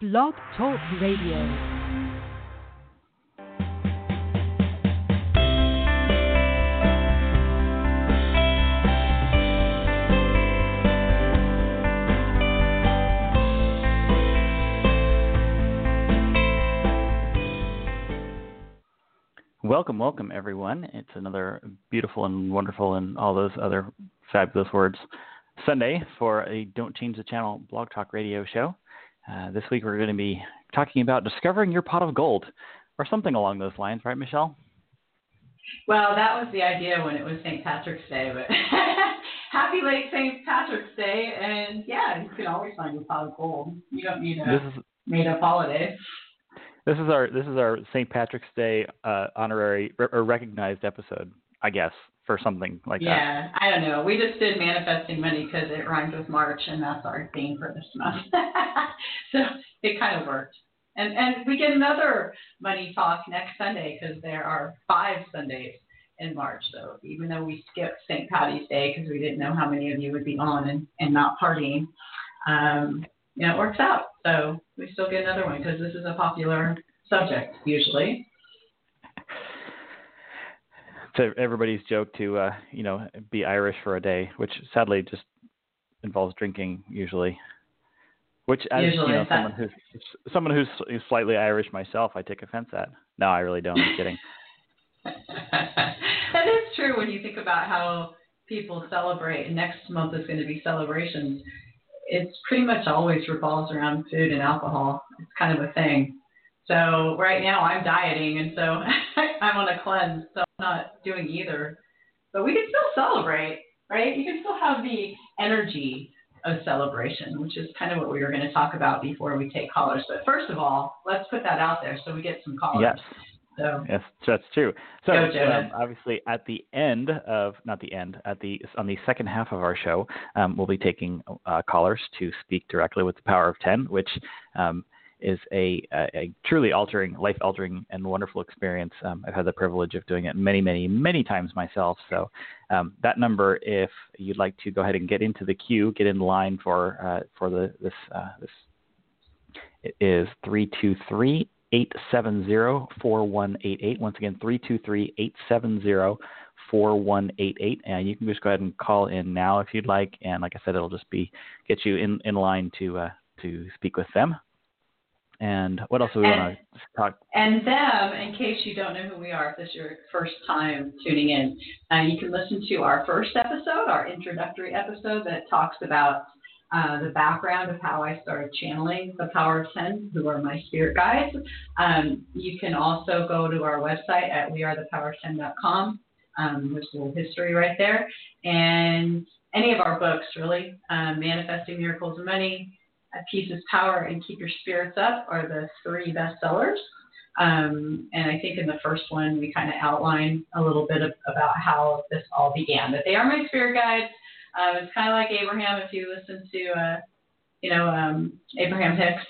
Blog Talk Radio. Welcome, welcome, everyone. It's another beautiful and wonderful and all those other fabulous words Sunday for a Don't Change the Channel Blog Talk Radio show. Uh, this week we're going to be talking about discovering your pot of gold or something along those lines, right, Michelle? Well, that was the idea when it was St. Patrick's Day, but happy late St. Patrick's Day. And yeah, you can always find your pot of gold. You don't need a this is, made up holiday. This is our this is our St. Patrick's Day uh, honorary or recognized episode, I guess, for something like yeah, that. Yeah, I don't know. We just did manifesting money because it rhymes with March, and that's our theme for this month. so it kind of worked. And and we get another money talk next Sunday because there are five Sundays in March. So even though we skipped St. Patty's Day because we didn't know how many of you would be on and, and not partying, um, you know, it works out. So we still get another one because this is a popular subject usually. It's everybody's joke to uh, you know be Irish for a day, which sadly just involves drinking usually. Which as usually, you know, someone who's someone who's slightly Irish myself, I take offense at. No, I really don't. I'm kidding. that is true when you think about how people celebrate. Next month is going to be celebrations it's pretty much always revolves around food and alcohol. It's kind of a thing. So right now I'm dieting, and so I'm on a cleanse, so I'm not doing either. But we can still celebrate, right? You can still have the energy of celebration, which is kind of what we were going to talk about before we take callers. But first of all, let's put that out there so we get some callers. Yes. So yes, that's true. So um, obviously, at the end of not the end at the on the second half of our show, um, we'll be taking uh, callers to speak directly with the Power of Ten, which um, is a, a, truly altering, life altering, and wonderful experience. Um, I've had the privilege of doing it many, many, many times myself. So um, that number, if you'd like to go ahead and get into the queue, get in line for uh, for the this uh, this it is three two three 870-4188. Once again, 323-870-4188. And you can just go ahead and call in now if you'd like. And like I said, it'll just be get you in, in line to uh, to speak with them. And what else do we want to talk? And them, in case you don't know who we are, if this is your first time tuning in, uh, you can listen to our first episode, our introductory episode that talks about uh, the background of how I started channeling the Power of Ten, who are my spirit guides. Um, you can also go to our website at wearethepowerof10.com. Um, there's a little history right there. And any of our books, really, um, Manifesting Miracles and Money, Peace is Power, and Keep Your Spirits Up are the three bestsellers. Um, and I think in the first one, we kind of outline a little bit of, about how this all began. But they are my spirit guides um, it's kind of like Abraham if you listen to, uh, you know, um, Abraham Hicks.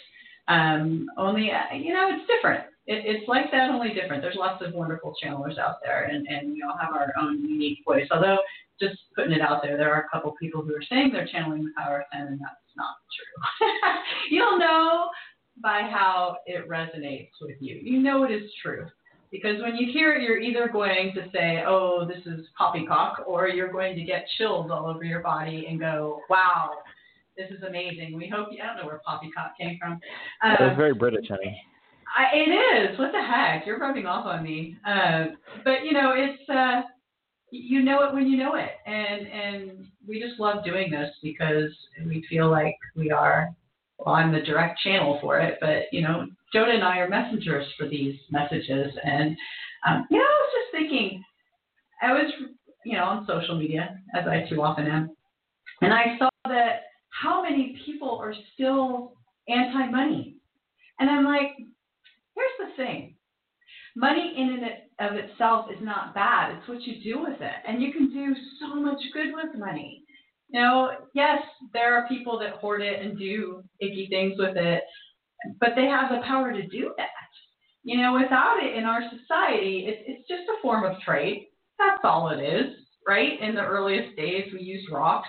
Um, only, uh, you know, it's different. It, it's like that, only different. There's lots of wonderful channelers out there, and, and we all have our own unique voice. Although, just putting it out there, there are a couple people who are saying they're channeling the power of 10, and that's not true. You'll know by how it resonates with you. You know it is true. Because when you hear it, you're either going to say, oh, this is poppycock, or you're going to get chills all over your body and go, wow, this is amazing. We hope you, I don't know where poppycock came from. Um, That's very British, honey. I, it is. What the heck? You're rubbing off on me. Uh, but, you know, it's, uh, you know it when you know it. And, and we just love doing this because we feel like we are I'm the direct channel for it, but you know, Jonah and I are messengers for these messages. And um, you know, I was just thinking, I was, you know, on social media as I too often am, and I saw that how many people are still anti-money, and I'm like, here's the thing. Money in and of itself is not bad. It's what you do with it. And you can do so much good with money. You know, yes, there are people that hoard it and do icky things with it, but they have the power to do that. You know, without it in our society, it's, it's just a form of trade. That's all it is, right? In the earliest days, we used rocks,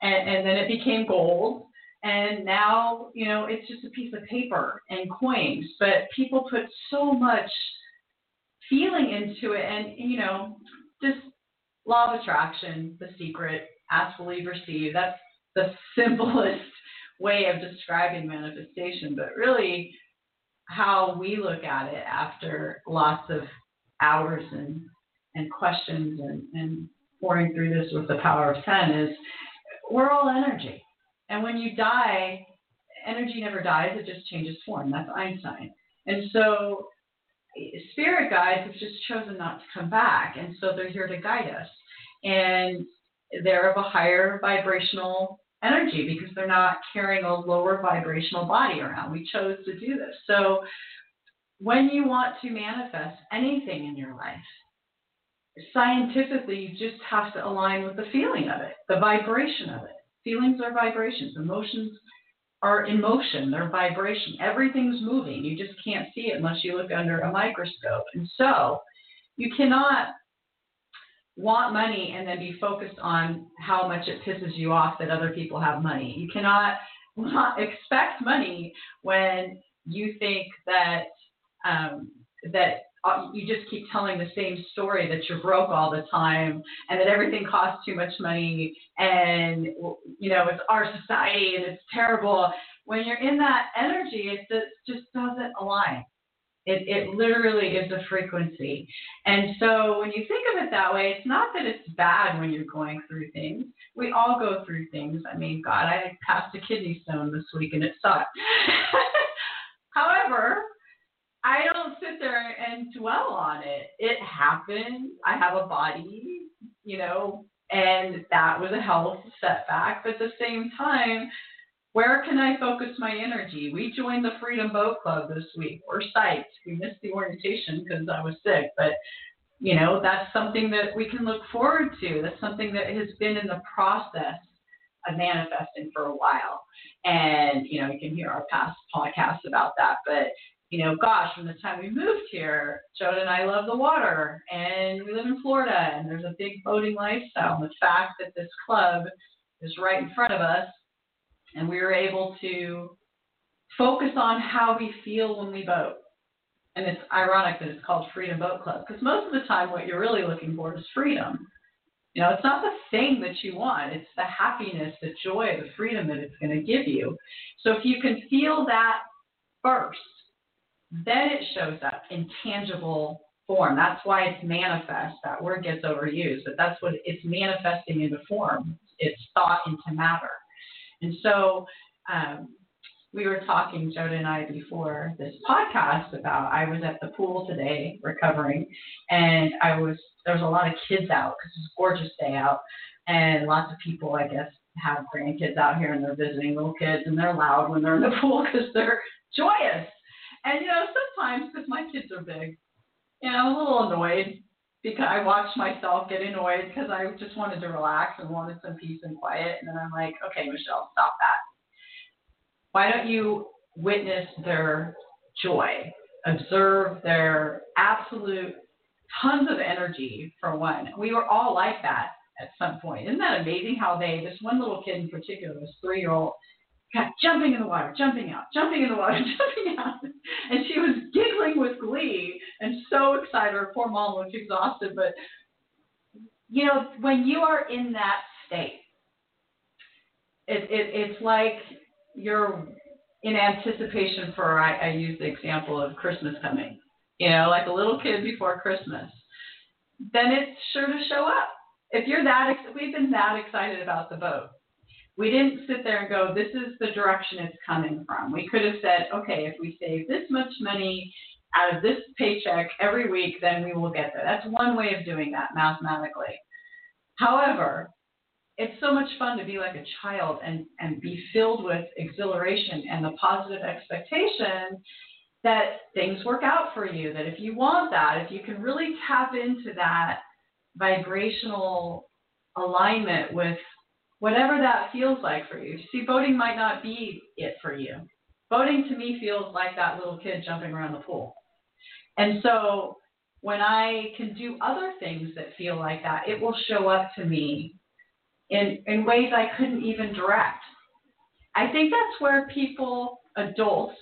and, and then it became gold, And now, you know, it's just a piece of paper and coins, but people put so much feeling into it. And, you know, just law of attraction, the secret, ask, believe, receive. That's the simplest way of describing manifestation, but really how we look at it after lots of hours and, and questions and, and pouring through this with the power of 10 is we're all energy. And when you die, energy never dies, it just changes form. That's Einstein. And so spirit guides have just chosen not to come back. And so they're here to guide us. And they're of a higher vibrational energy because they're not carrying a lower vibrational body around. We chose to do this. So when you want to manifest anything in your life, scientifically, you just have to align with the feeling of it, the vibration of it. Feelings are vibrations, emotions are emotion, they're vibration. Everything's moving. You just can't see it unless you look under a microscope. And so you cannot want money and then be focused on how much it pisses you off that other people have money. You cannot not expect money when you think that um, that uh, you just keep telling the same story that you're broke all the time and that everything costs too much money and you know it's our society and it's terrible when you're in that energy it just doesn't align it, it literally is a frequency. And so when you think of it that way, it's not that it's bad when you're going through things. We all go through things. I mean, God, I passed a kidney stone this week and it sucked. However, I don't sit there and dwell on it. It happened. I have a body, you know, and that was a health setback. But at the same time, where can I focus my energy? We joined the Freedom Boat Club this week. We're psyched. We missed the orientation because I was sick, but you know that's something that we can look forward to. That's something that has been in the process of manifesting for a while, and you know you can hear our past podcasts about that. But you know, gosh, from the time we moved here, Joe and I love the water, and we live in Florida, and there's a big boating lifestyle. And the fact that this club is right in front of us and we were able to focus on how we feel when we vote. And it's ironic that it's called Freedom Boat Club because most of the time, what you're really looking for is freedom. You know, it's not the thing that you want, it's the happiness, the joy, the freedom that it's going to give you. So if you can feel that first, then it shows up in tangible form. That's why it's manifest. That word gets overused, but that's what it's manifesting into form. It's thought into matter. And so um, we were talking, Jodah and I, before this podcast about I was at the pool today recovering, and I was there was a lot of kids out because it's a gorgeous day out, and lots of people, I guess, have grandkids out here and they're visiting little kids and they're loud when they're in the pool because they're joyous. And you know, sometimes because my kids are big, you know, I'm a little annoyed because I watched myself get annoyed because I just wanted to relax and wanted some peace and quiet. And then I'm like, okay, Michelle, stop that. Why don't you witness their joy? Observe their absolute tons of energy for one. We were all like that at some point. Isn't that amazing how they, this one little kid in particular, this three year old, kept jumping in the water, jumping out, jumping in the water, jumping out. And she was giggling with glee and so excited. Her poor mom was exhausted. But, you know, when you are in that state, it, it, it's like you're in anticipation for, I, I use the example of Christmas coming, you know, like a little kid before Christmas. Then it's sure to show up. If you're that, we've been that excited about the boat we didn't sit there and go, this is the direction it's coming from. We could have said, okay, if we save this much money out of this paycheck every week, then we will get there. That's one way of doing that mathematically. However, it's so much fun to be like a child and, and be filled with exhilaration and the positive expectation that things work out for you. That if you want that, if you can really tap into that vibrational alignment with whatever that feels like for you. See, boating might not be it for you. Boating to me feels like that little kid jumping around the pool. And so when I can do other things that feel like that, it will show up to me in, in ways I couldn't even direct. I think that's where people, adults,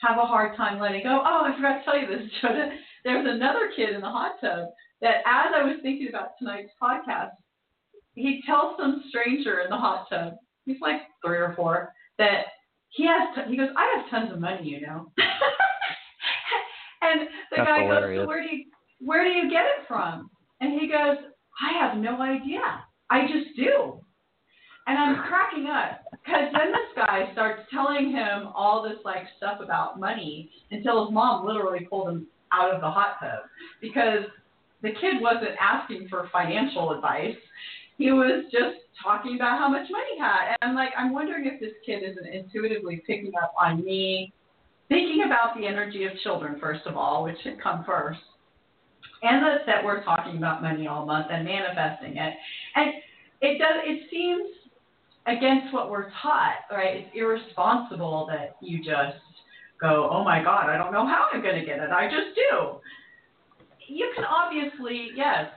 have a hard time letting go. Oh, I forgot to tell you this, Jodah. There was another kid in the hot tub that, as I was thinking about tonight's podcast, he tells some stranger in the hot tub, he's like three or four, that he has, t- he goes, I have tons of money, you know. and the That's guy hilarious. goes, where do you, where do you get it from? And he goes, I have no idea. I just do. And I'm cracking up because then this guy starts telling him all this like stuff about money until his mom literally pulled him out of the hot tub because the kid wasn't asking for financial advice. He was just talking about how much money he had. And I'm like, I'm wondering if this kid isn't intuitively picking up on me thinking about the energy of children, first of all, which should come first. And that, that we're talking about money all month and manifesting it. And it does it seems against what we're taught, right? It's irresponsible that you just go, Oh my God, I don't know how I'm gonna get it. I just do. You can obviously, yes,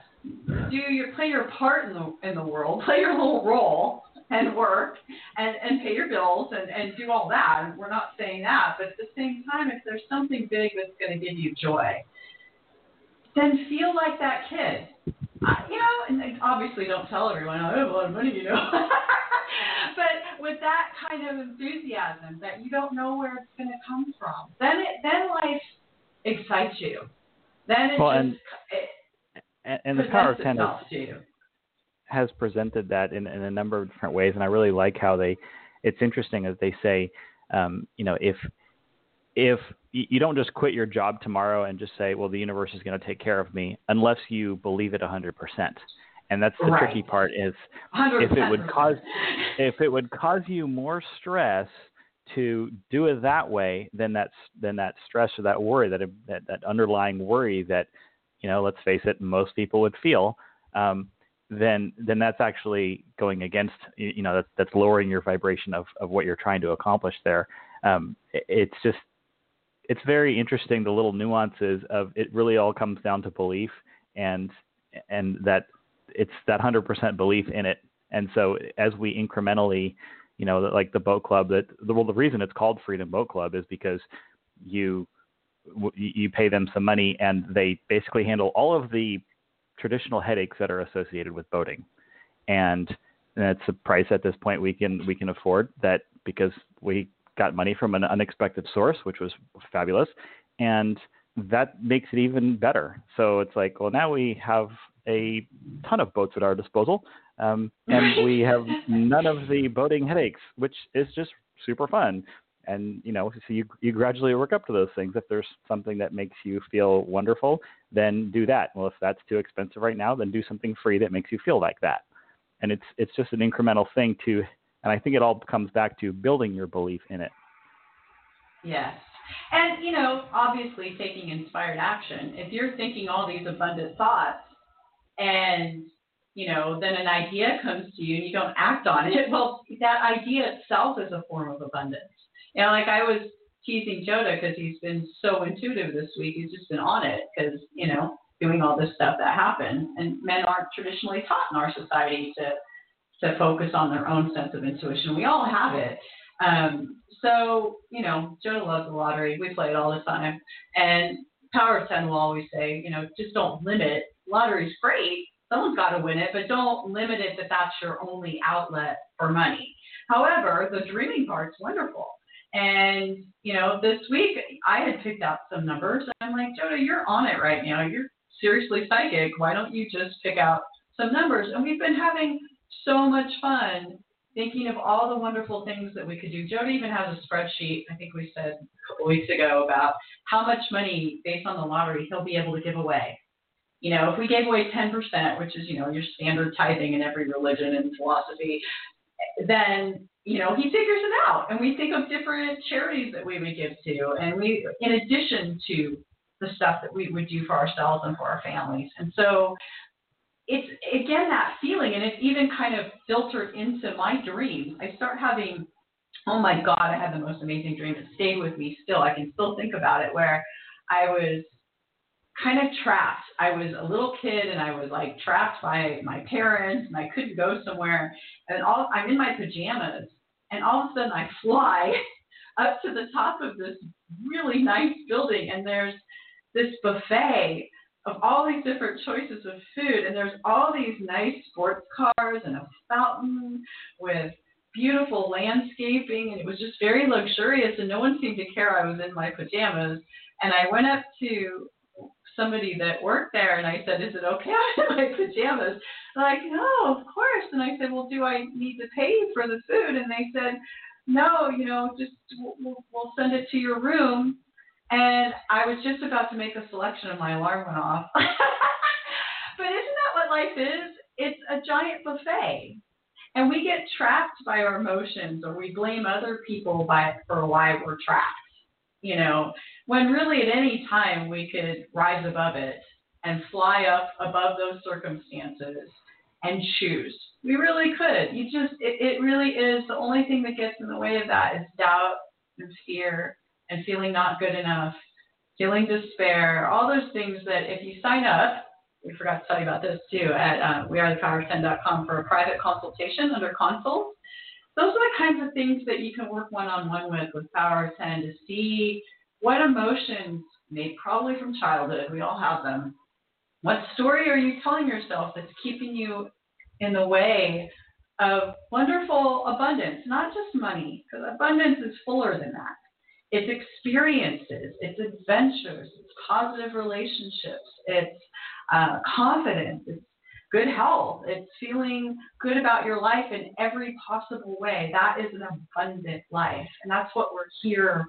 do your play your part in the in the world, play your little role and work and, and pay your bills and, and do all that. We're not saying that, but at the same time, if there's something big that's going to give you joy, then feel like that kid. Uh, you know, and and obviously don't tell everyone, I have a lot of money, you know. but with that kind of enthusiasm that you don't know where it's going to come from, then it then life excites you. Then it Well, just and- it And, and the power of ten is, itself to you. has presented that in, in a number of different ways, and I really like how they. It's interesting as they say, um, you know, if if you don't just quit your job tomorrow and just say, well, the universe is going to take care of me, unless you believe it 100%. And that's the tricky part is 100%. if it would cause if it would cause you more stress to do it that way, then that's then that stress or that worry that that, that underlying worry that you know, let's face it, most people would feel, um, then then that's actually going against you know that's that's lowering your vibration of of what you're trying to accomplish there. Um, it- it's just it's very interesting the little nuances of it really all comes down to belief and and that it's that 100% belief in it and so as we incrementally you know like the boat club that the well the reason it's called freedom boat club is because you you pay them some money and they basically handle all of the traditional headaches that are associated with boating. And that's a price at this point we can we can afford that because we got money from an unexpected source which was fabulous and that makes it even better. So it's like well now we have a ton of boats at our disposal um, and we have none of the boating headaches which is just super fun and you know so you you gradually work up to those things if there's something that makes you feel wonderful then do that well if that's too expensive right now then do something free that makes you feel like that and it's it's just an incremental thing to and i think it all comes back to building your belief in it Yes. And, you know, obviously taking inspired action. If you're thinking all these abundant thoughts and, you know, then an idea comes to you and you don't act on it, well, that idea itself is a form of abundance. Know, like I was teasing Jodah because he's been so intuitive this week. He's just been on it because, you know, doing all this stuff that happened. And men aren't traditionally taught in our society to to focus on their own sense of intuition. We all have it. Um, so, you know, Joe loves the lottery. We play it all the time. And Power of 10 will always say, you know, just don't limit. Lottery's great. Someone's got to win it, but don't limit it that that's your only outlet for money. However, the dreaming part's wonderful. And, you know, this week I had picked out some numbers. And I'm like, Jodah, you're on it right now. You're seriously psychic. Why don't you just pick out some numbers? And we've been having so much fun thinking of all the wonderful things that we could do. Jody even has a spreadsheet, I think we said a couple weeks ago, about how much money based on the lottery he'll be able to give away. You know, if we gave away 10%, which is, you know, your standard tithing in every religion and philosophy, then, you know, he figures it out. And we think of different charities that we would give to. And we, in addition to the stuff that we would do for ourselves and for our families. And so it's again that feeling, and it's even kind of filtered into my dreams. I start having, oh my God, I had the most amazing dream. It stayed with me still. I can still think about it, where I was kind of trapped. I was a little kid, and I was like trapped by my parents, and I couldn't go somewhere. And all I'm in my pajamas, And all of a sudden I fly up to the top of this really nice building and there's this buffet of all these different choices of food and there's all these nice sports cars and a fountain with beautiful landscaping and it was just very luxurious and no one seemed to care I was in my pajamas. And I went up to somebody that worked there and I said, Is it okay I'm in my pajamas? Like, No, of course. And I said, Well, do I need to pay for the food? And they said, No, you know, just we'll, we'll send it to your room. And I was just about to make a selection and my alarm went off. but isn't that what life is? It's a giant buffet. And we get trapped by our emotions or we blame other people by for why we're trapped you know, when really at any time we could rise above it and fly up above those circumstances and choose. We really could. You just, it, it really is the only thing that gets in the way of that is doubt and fear and feeling not good enough, feeling despair, all those things that if you sign up, we forgot to tell you about this too at uh, wearethepower10.com for a private consultation under consults those are the kinds of things that you can work one on one with with Power of 10 to see what emotions, made probably from childhood, we all have them. What story are you telling yourself that's keeping you in the way of wonderful abundance? Not just money, because abundance is fuller than that. It's experiences, it's adventures, it's positive relationships, it's uh, confidence, it's good health. It's feeling good about your life in every possible way. That is an abundant life. And that's what we're here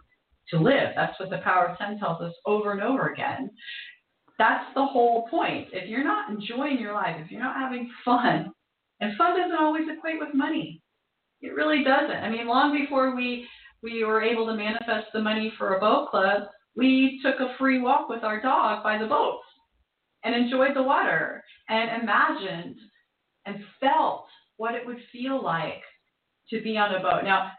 to live. That's what the power of 10 tells us over and over again. That's the whole point. If you're not enjoying your life, if you're not having fun, and fun doesn't always equate with money. It really doesn't. I mean, long before we we were able to manifest the money for a boat club, we took a free walk with our dog by the boats and enjoyed the water and imagined and felt what it would feel like to be on a boat. Now,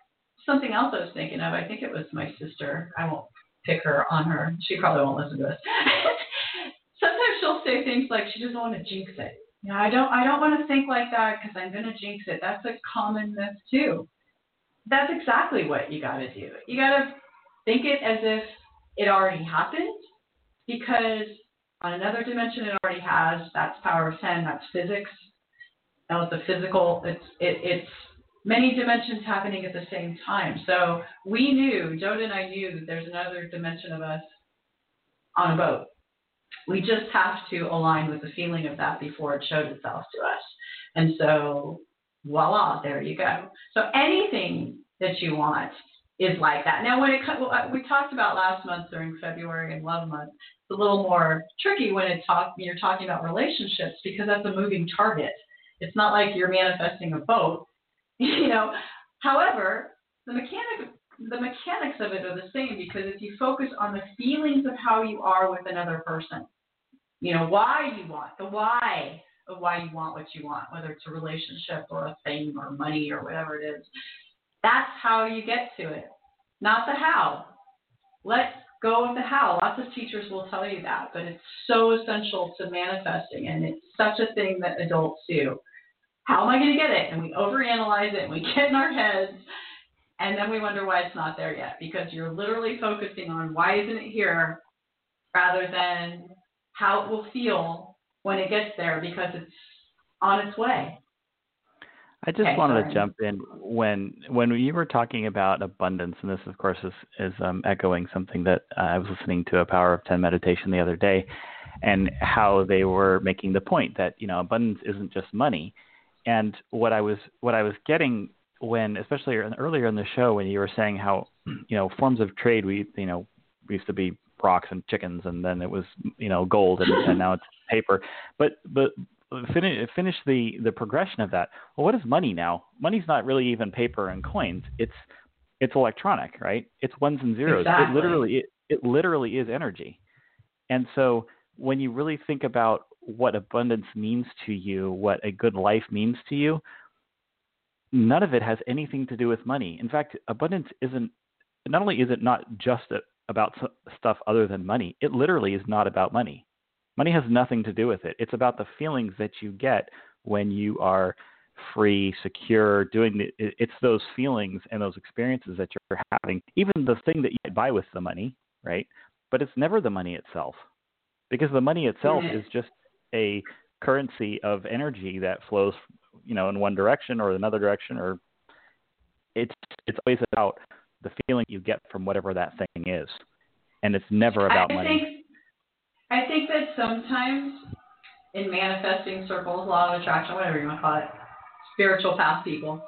something else I was thinking of, I think it was my sister. I won't pick her on her. She probably won't listen to this. Sometimes she'll say things like she doesn't want to jinx it. You know, I don't I don't want to think like that because I'm going to jinx it. That's a common myth too. That's exactly what you got to do. You got to think it as if it already happened because on another dimension, it already has. That's power of 10. That's physics. Now it's a physical. It's it, it's many dimensions happening at the same time. So we knew, Jodah and I knew that there's another dimension of us on a boat. We just have to align with the feeling of that before it showed itself to us. And so, voila, there you go. So anything that you want is like that. Now, when it we talked about last month during February and Love Month, it's a little more tricky when it talk, you're talking about relationships because that's a moving target. It's not like you're manifesting a boat, you know. However, the mechanic the mechanics of it are the same because if you focus on the feelings of how you are with another person, you know, why you want, the why of why you want what you want, whether it's a relationship or a thing or money or whatever it is, that's how you get to it, not the how. Let go of the how. Lots of teachers will tell you that, but it's so essential to manifesting, and it's such a thing that adults do. How am I going to get it? And we overanalyze it, and we get in our heads, and then we wonder why it's not there yet because you're literally focusing on why isn't it here rather than how it will feel when it gets there because it's on its way. I just Okay, wanted to jump in when when you were talking about abundance, and this, of course, is, is um, echoing something that uh, I was listening to a Power of Ten meditation the other day, and how they were making the point that you know abundance isn't just money, and what I was what I was getting when, especially earlier in the show, when you were saying how you know forms of trade we you know used to be rocks and chickens, and then it was you know gold, and, and now it's paper, but but finish finish the the progression of that. Well, what is money now? Money's not really even paper and coins. It's it's electronic, right? It's ones and zeros. Exactly. It literally it, it literally is energy. And so when you really think about what abundance means to you, what a good life means to you, none of it has anything to do with money. In fact, abundance isn't not only is it not just about stuff other than money, it literally is not about money. Money has nothing to do with it. It's about the feelings that you get when you are free, secure, doing the, it's those feelings and those experiences that you're having, even the thing that you buy with the money, right? But it's never the money itself because the money itself is just a currency of energy that flows, you know, in one direction or another direction or it's it's always about the feeling you get from whatever that thing is. And it's never about I money. Think, I think that sometimes in manifesting circles, law of attraction, whatever you want to call it, spiritual path people,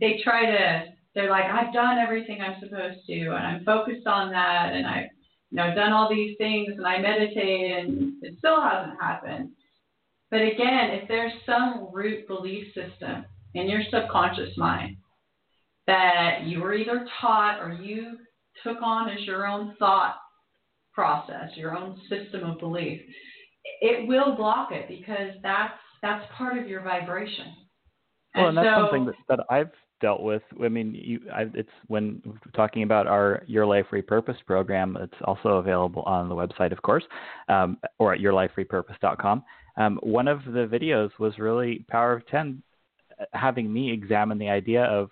they try to, they're like, I've done everything I'm supposed to, and I'm focused on that, and I've you know, done all these things, and I meditate, and it still hasn't happened. But again, if there's some root belief system in your subconscious mind that you were either taught or you took on as your own thought process, your own system of belief, it will block it because that's that's part of your vibration. Well, and, and that's so, something that, that I've dealt with. I mean, you, I, it's when talking about our Your Life Repurpose program. It's also available on the website, of course, um, or at yourliferepurpose.com. Um, one of the videos was really Power of Ten, uh, having me examine the idea of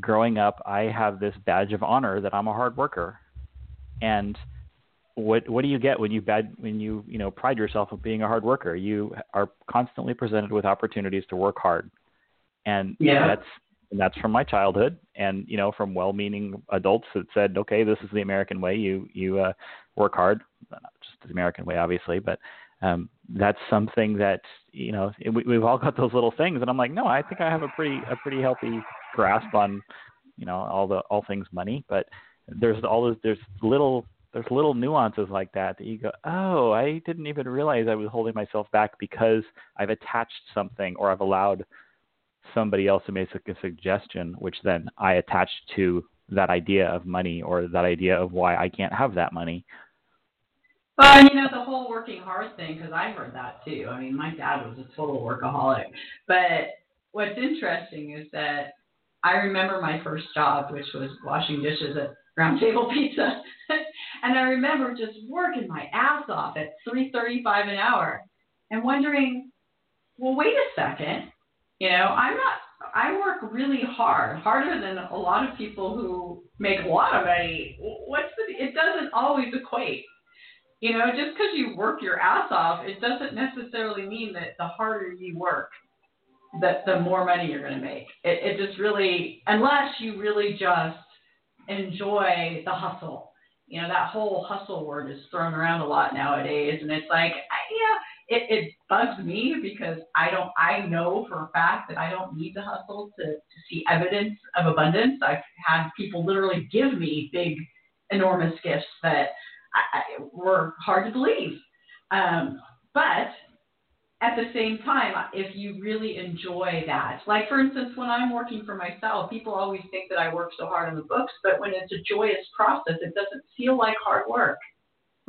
growing up. I have this badge of honor that I'm a hard worker, and what what do you get when you bad when you you know pride yourself of being a hard worker? You are constantly presented with opportunities to work hard, and yeah. that's and that's from my childhood. And you know from well-meaning adults that said okay this is the american way. You you uh, work hard. Not just the american way obviously. But um that's something that you know we, we've all got those little things. And i'm like no i think i have a pretty a pretty healthy grasp on you know all the all things money. But there's all those there's little there's little nuances like that that you go, oh, I didn't even realize I was holding myself back because I've attached something or I've allowed somebody else to make a suggestion, which then I attach to that idea of money or that idea of why I can't have that money. Well, you know, the whole working hard thing, because I heard that too. I mean, my dad was a total workaholic. But what's interesting is that I remember my first job, which was washing dishes at Round Table Pizza. and I remember just working my ass off at 3.35 an hour and wondering, well, wait a second. You know, I'm not. I work really hard, harder than a lot of people who make a lot of money. What's the? It doesn't always equate. You know, just because you work your ass off, it doesn't necessarily mean that the harder you work, that the more money you're going to make. It, it just really, unless you really just enjoy the hustle. You know, that whole hustle word is thrown around a lot nowadays, and it's like, yeah, it, it bugs me because I don't I know for a fact that I don't need to hustle to, to see evidence of abundance. I've had people literally give me big, enormous gifts that I, I, were hard to believe. Um, but at the same time, uh, if you really enjoy that, like for instance, when I'm working for myself, people always think that I work so hard on the books, but when it's a joyous process, it doesn't feel like hard work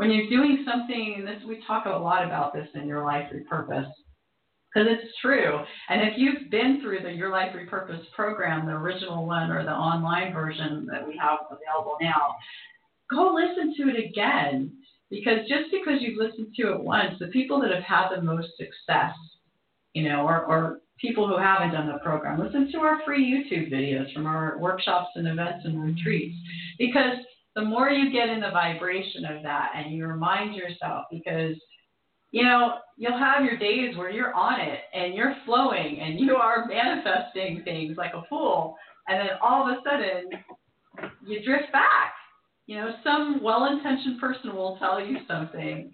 when you're doing something, and this we talk a lot about this in Your Life Repurpose, because it's true. And if you've been through the Your Life Repurpose program, the original one or the online version that we have available now, go listen to it again. Because just because you've listened to it once, the people that have had the most success, you know, or, or people who haven't done the program, listen to our free YouTube videos from our workshops and events and retreats. Because the more you get in the vibration of that and you remind yourself because you know you'll have your days where you're on it and you're flowing and you are manifesting things like a fool and then all of a sudden you drift back you know some well-intentioned person will tell you something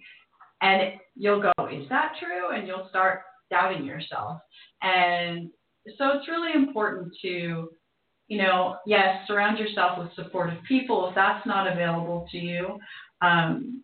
and you'll go is that true and you'll start doubting yourself and so it's really important to you know, yes, surround yourself with supportive people if that's not available to you. Um,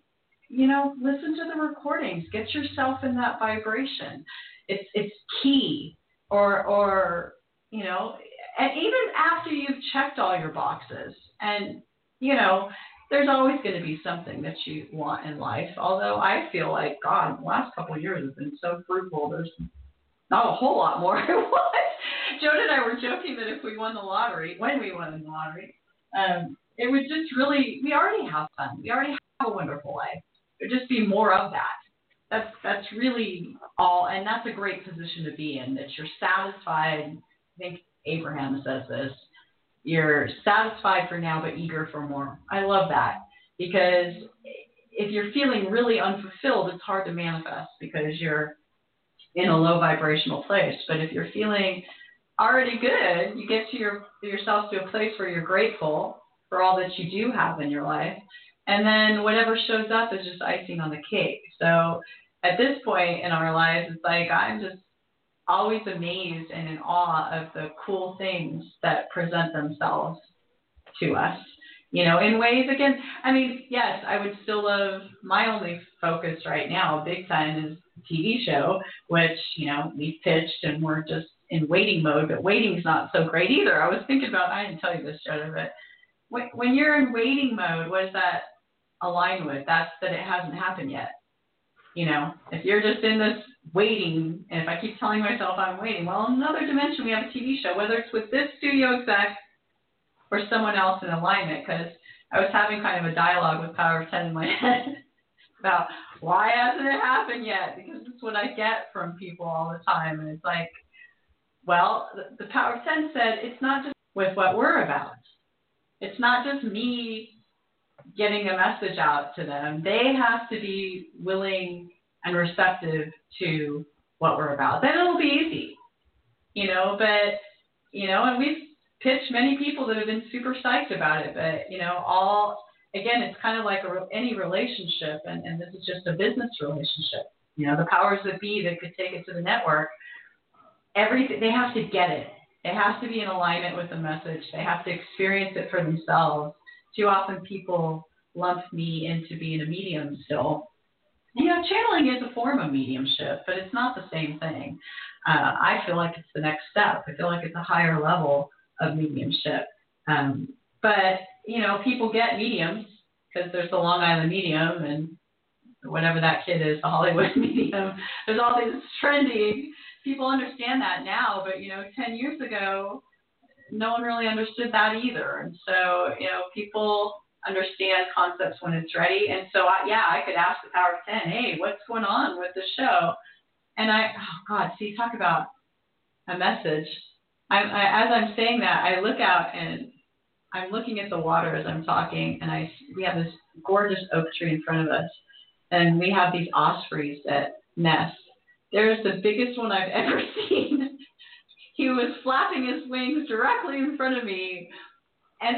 you know, listen to the recordings. Get yourself in that vibration. It's it's key. Or or you know, and even after you've checked all your boxes, and you know, there's always going to be something that you want in life. Although I feel like God, the last couple of years have been so fruitful. There's not a whole lot more I want. Joan and I were joking that if we won the lottery, when we won the lottery, um, it would just really, we already have fun. We already have a wonderful life. It would just be more of that. that's that's really all, and that's a great position to be in. That you're satisfied. I think Abraham says this. You're satisfied for now, but eager for more. I love that because if you're feeling really unfulfilled, it's hard to manifest because you're in a low vibrational place. But if you're feeling already good, you get to your yourself to a place where you're grateful for all that you do have in your life. And then whatever shows up is just icing on the cake. So at this point in our lives, it's like I'm just always amazed and in awe of the cool things that present themselves to us. You know, in ways again, I mean, yes, I would still love my only focus right now, big time, is TV show, which, you know, we've pitched and we're just in waiting mode, but waiting's not so great either. I was thinking about, I didn't tell you this, Jodah, but when, when you're in waiting mode, what does that align with? That's that it hasn't happened yet. You know, if you're just in this waiting, and if I keep telling myself I'm waiting, well, another dimension, we have a TV show, whether it's with this studio exec or someone else in alignment, because I was having kind of a dialogue with Power of 10 in my head about why hasn't it happened yet? Because it's what I get from people all the time. And it's like, well, the, the Power of 10 said it's not just with what we're about. It's not just me getting a message out to them. They have to be willing and receptive to what we're about. Then it'll be easy, you know. But you know, and we've pitched many people that have been super psyched about it. But you know, all again, it's kind of like a, any relationship, and, and this is just a business relationship. You know, the powers that be that could take it to the network, everything they have to get it. It has to be in alignment with the message. They have to experience it for themselves. Too often people lump me into being a medium still. You know, channeling is a form of mediumship, but it's not the same thing. Uh, I feel like it's the next step. I feel like it's a higher level of mediumship. Um, but you know, people get mediums because there's the Long Island medium and whatever that kid is, the Hollywood medium. There's all these trendy. People understand that now, but you know, 10 years ago, no one really understood that either. And so, you know, people understand concepts when it's ready. And so, I, yeah, I could ask the Power of 10, hey, what's going on with the show? And I, oh God, see, talk about a message. I, I, as I'm saying that, I look out and I'm looking at the water as I'm talking, and I we have this gorgeous oak tree in front of us, and we have these ospreys that nest. There's the biggest one I've ever seen. He was flapping his wings directly in front of me, and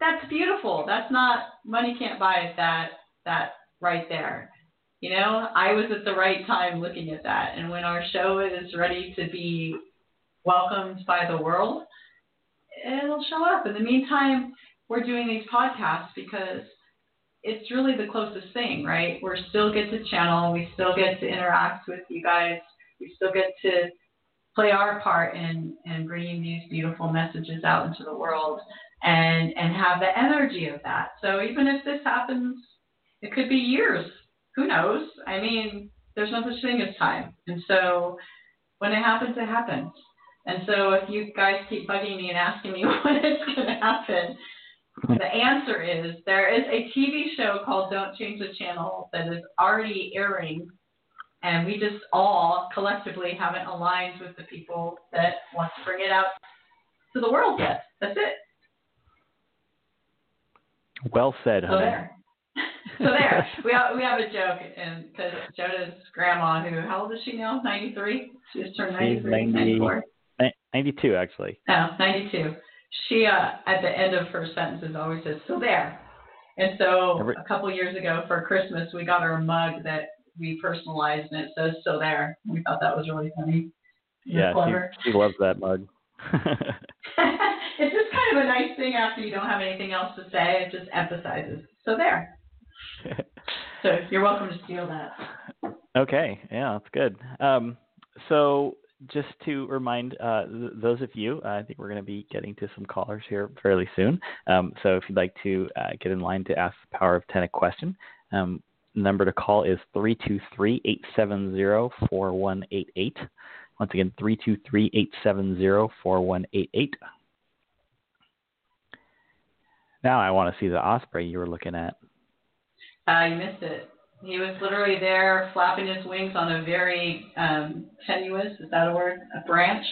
that's beautiful. That's not money can't buy that that right there. You know, I was at the right time looking at that, and when our show is ready to be welcomed by the world, it'll show up. In the meantime, we're doing these podcasts because it's really the closest thing, right? We still get to channel, we still get to interact with you guys, we still get to play our part in in bringing these beautiful messages out into the world and and have the energy of that. So even if this happens, it could be years. Who knows? I mean, there's no such thing as time. And so when it happens, it happens. And so if you guys keep bugging me and asking me when it's going to happen, the answer is there is a TV show called Don't Change the Channel that is already airing, and we just all collectively haven't aligned with the people that want to bring it out to the world yet. That's it. Well said, honey. So there. so there. We have, we have a joke, and because Jodah's grandma, who how old is she now? Ninety three. She just turned ninety three. 94. 92 actually. No, 92. She uh, at the end of her sentences always says "still there," and so Every- a couple years ago for Christmas we got her a mug that we personalized and it says "still there." We thought that was really funny. Yeah, she, she loves that mug. it's just kind of a nice thing after you don't have anything else to say. It just emphasizes. So there. so you're welcome to steal that. Okay, yeah, that's good. Um, so just to remind uh, th- those of you, uh, I think we're going to be getting to some callers here fairly soon. Um, so if you'd like to uh, get in line to ask the Power of 10 a question, um, number to call is 323 870 4188. Once again, 323 870 4188. Now I want to see the osprey you were looking at. I missed it. He was literally there flapping his wings on a very um, tenuous, is that a word? A branch,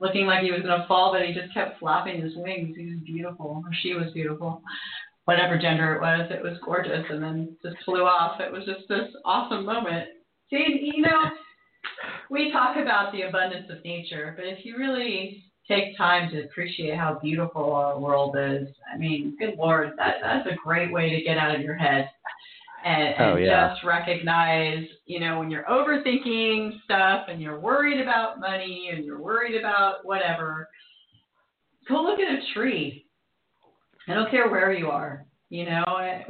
looking like he was going to fall, but he just kept flapping his wings. He was beautiful, she was beautiful. Whatever gender it was, it was gorgeous, and then just flew off. It was just this awesome moment. See, you know, we talk about the abundance of nature, but if you really take time to appreciate how beautiful our world is, I mean, good Lord, that that's a great way to get out of your head and, Oh, and yeah. just recognize, you know, when you're overthinking stuff and you're worried about money and you're worried about whatever, go look at a tree. I don't care where you are. You know,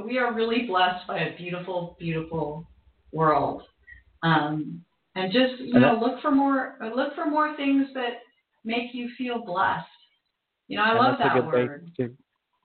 we are really blessed by a beautiful, beautiful world. Um, and just you know, look for more, look for more things that make you feel blessed. You know, I love that word. to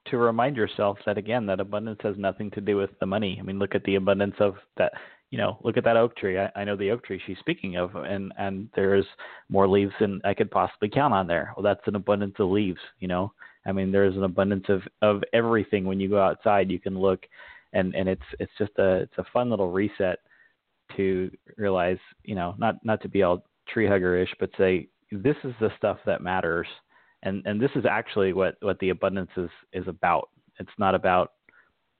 to remind yourself that again that abundance has nothing to do with the money. I mean, look at the abundance of that. You know, look at that oak tree. I, I know the oak tree she's speaking of, and and there's more leaves than I could possibly count on there. Well, that's an abundance of leaves. You know, I mean, there's an abundance of of everything. When you go outside, you can look, and and it's it's just a it's a fun little reset to realize, you know, not not to be all tree hugger ish, but say this is the stuff that matters. And and this is actually what what the abundance is is about. It's not about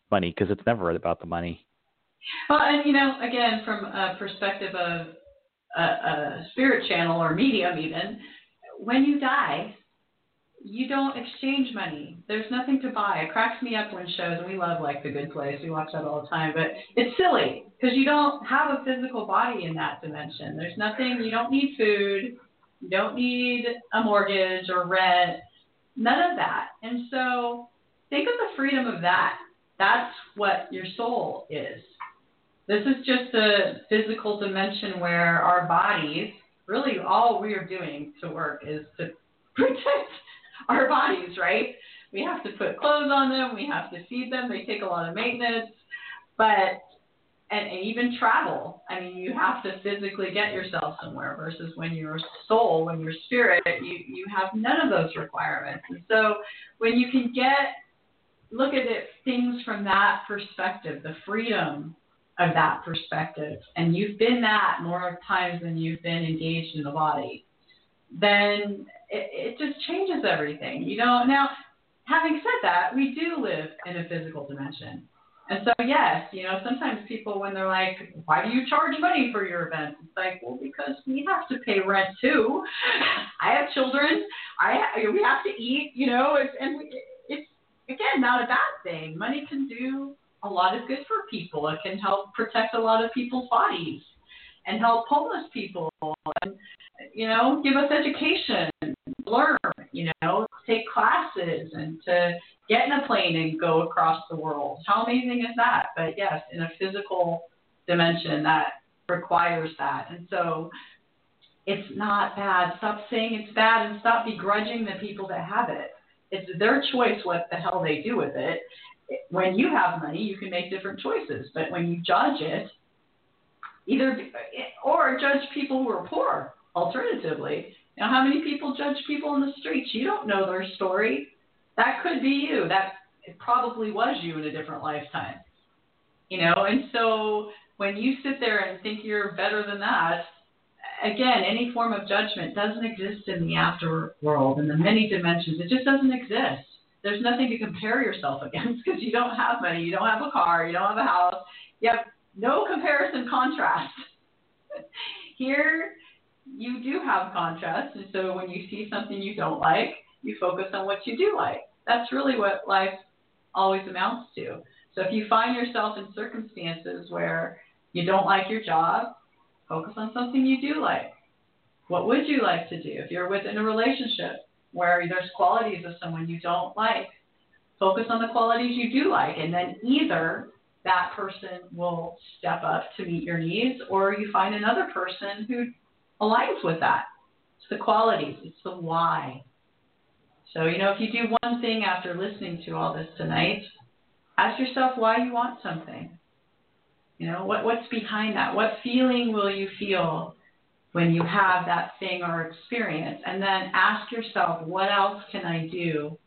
money because it's never about the money. Well, and you know, again, from a perspective of a, a spirit channel or medium, even when you die, you don't exchange money. There's nothing to buy. It cracks me up when shows, and we love like The Good Place. We watch that all the time, but it's silly because you don't have a physical body in that dimension. There's nothing. You don't need food. You don't need a mortgage or rent. None of that. And so think of the freedom of that. That's what your soul is. This is just a physical dimension where our bodies, really all we are doing to work is to protect our bodies, right? We have to put clothes on them, we have to feed them, they take a lot of maintenance, but and, and even travel. I mean, you have to physically get yourself somewhere versus when you're soul, when you're spirit, you, you have none of those requirements. And so when you can get look at it things from that perspective, the freedom of that perspective, and you've been that more times than you've been engaged in the body, then it, it just changes everything. You know, now having said that, we do live in a physical dimension. And so, yes, you know, sometimes people, when they're like, why do you charge money for your events? It's like, well, because we have to pay rent too. I have children. I we have to eat, you know, and we, it's, again, not a bad thing. Money can do a lot of good for people. It can help protect a lot of people's bodies and help homeless people and, you know, give us education, learn, you know, take classes and to get in a plane and go across the world. How amazing is that? But yes, in a physical dimension that requires that. And so it's not bad. Stop saying it's bad and stop begrudging the people that have it. It's their choice what the hell they do with it. When you have money, you can make different choices. But when you judge it, either or judge people who are poor. Alternatively, know how many people judge people in the streets? You don't know their story. That could be you. That it probably was you in a different lifetime. You know, and so when you sit there and think you're better than that, again, any form of judgment doesn't exist in the afterworld in the many dimensions. It just doesn't exist. There's nothing to compare yourself against because you don't have money, you don't have a car, you don't have a house. You have no comparison contrast. Here, you do have contrast, and so when you see something you don't like, you focus on what you do like. That's really what life always amounts to. So if you find yourself in circumstances where you don't like your job, focus on something you do like. What would you like to do if you're within a relationship where there's qualities of someone you don't like? Focus on the qualities you do like, and then either that person will step up to meet your needs, or you find another person who aligns with that. It's the qualities, it's the why. So, you know, if you do one thing after listening to all this tonight, ask yourself why you want something. You know, what, what's behind that? What feeling will you feel when you have that thing or experience? And then ask yourself, what else can I do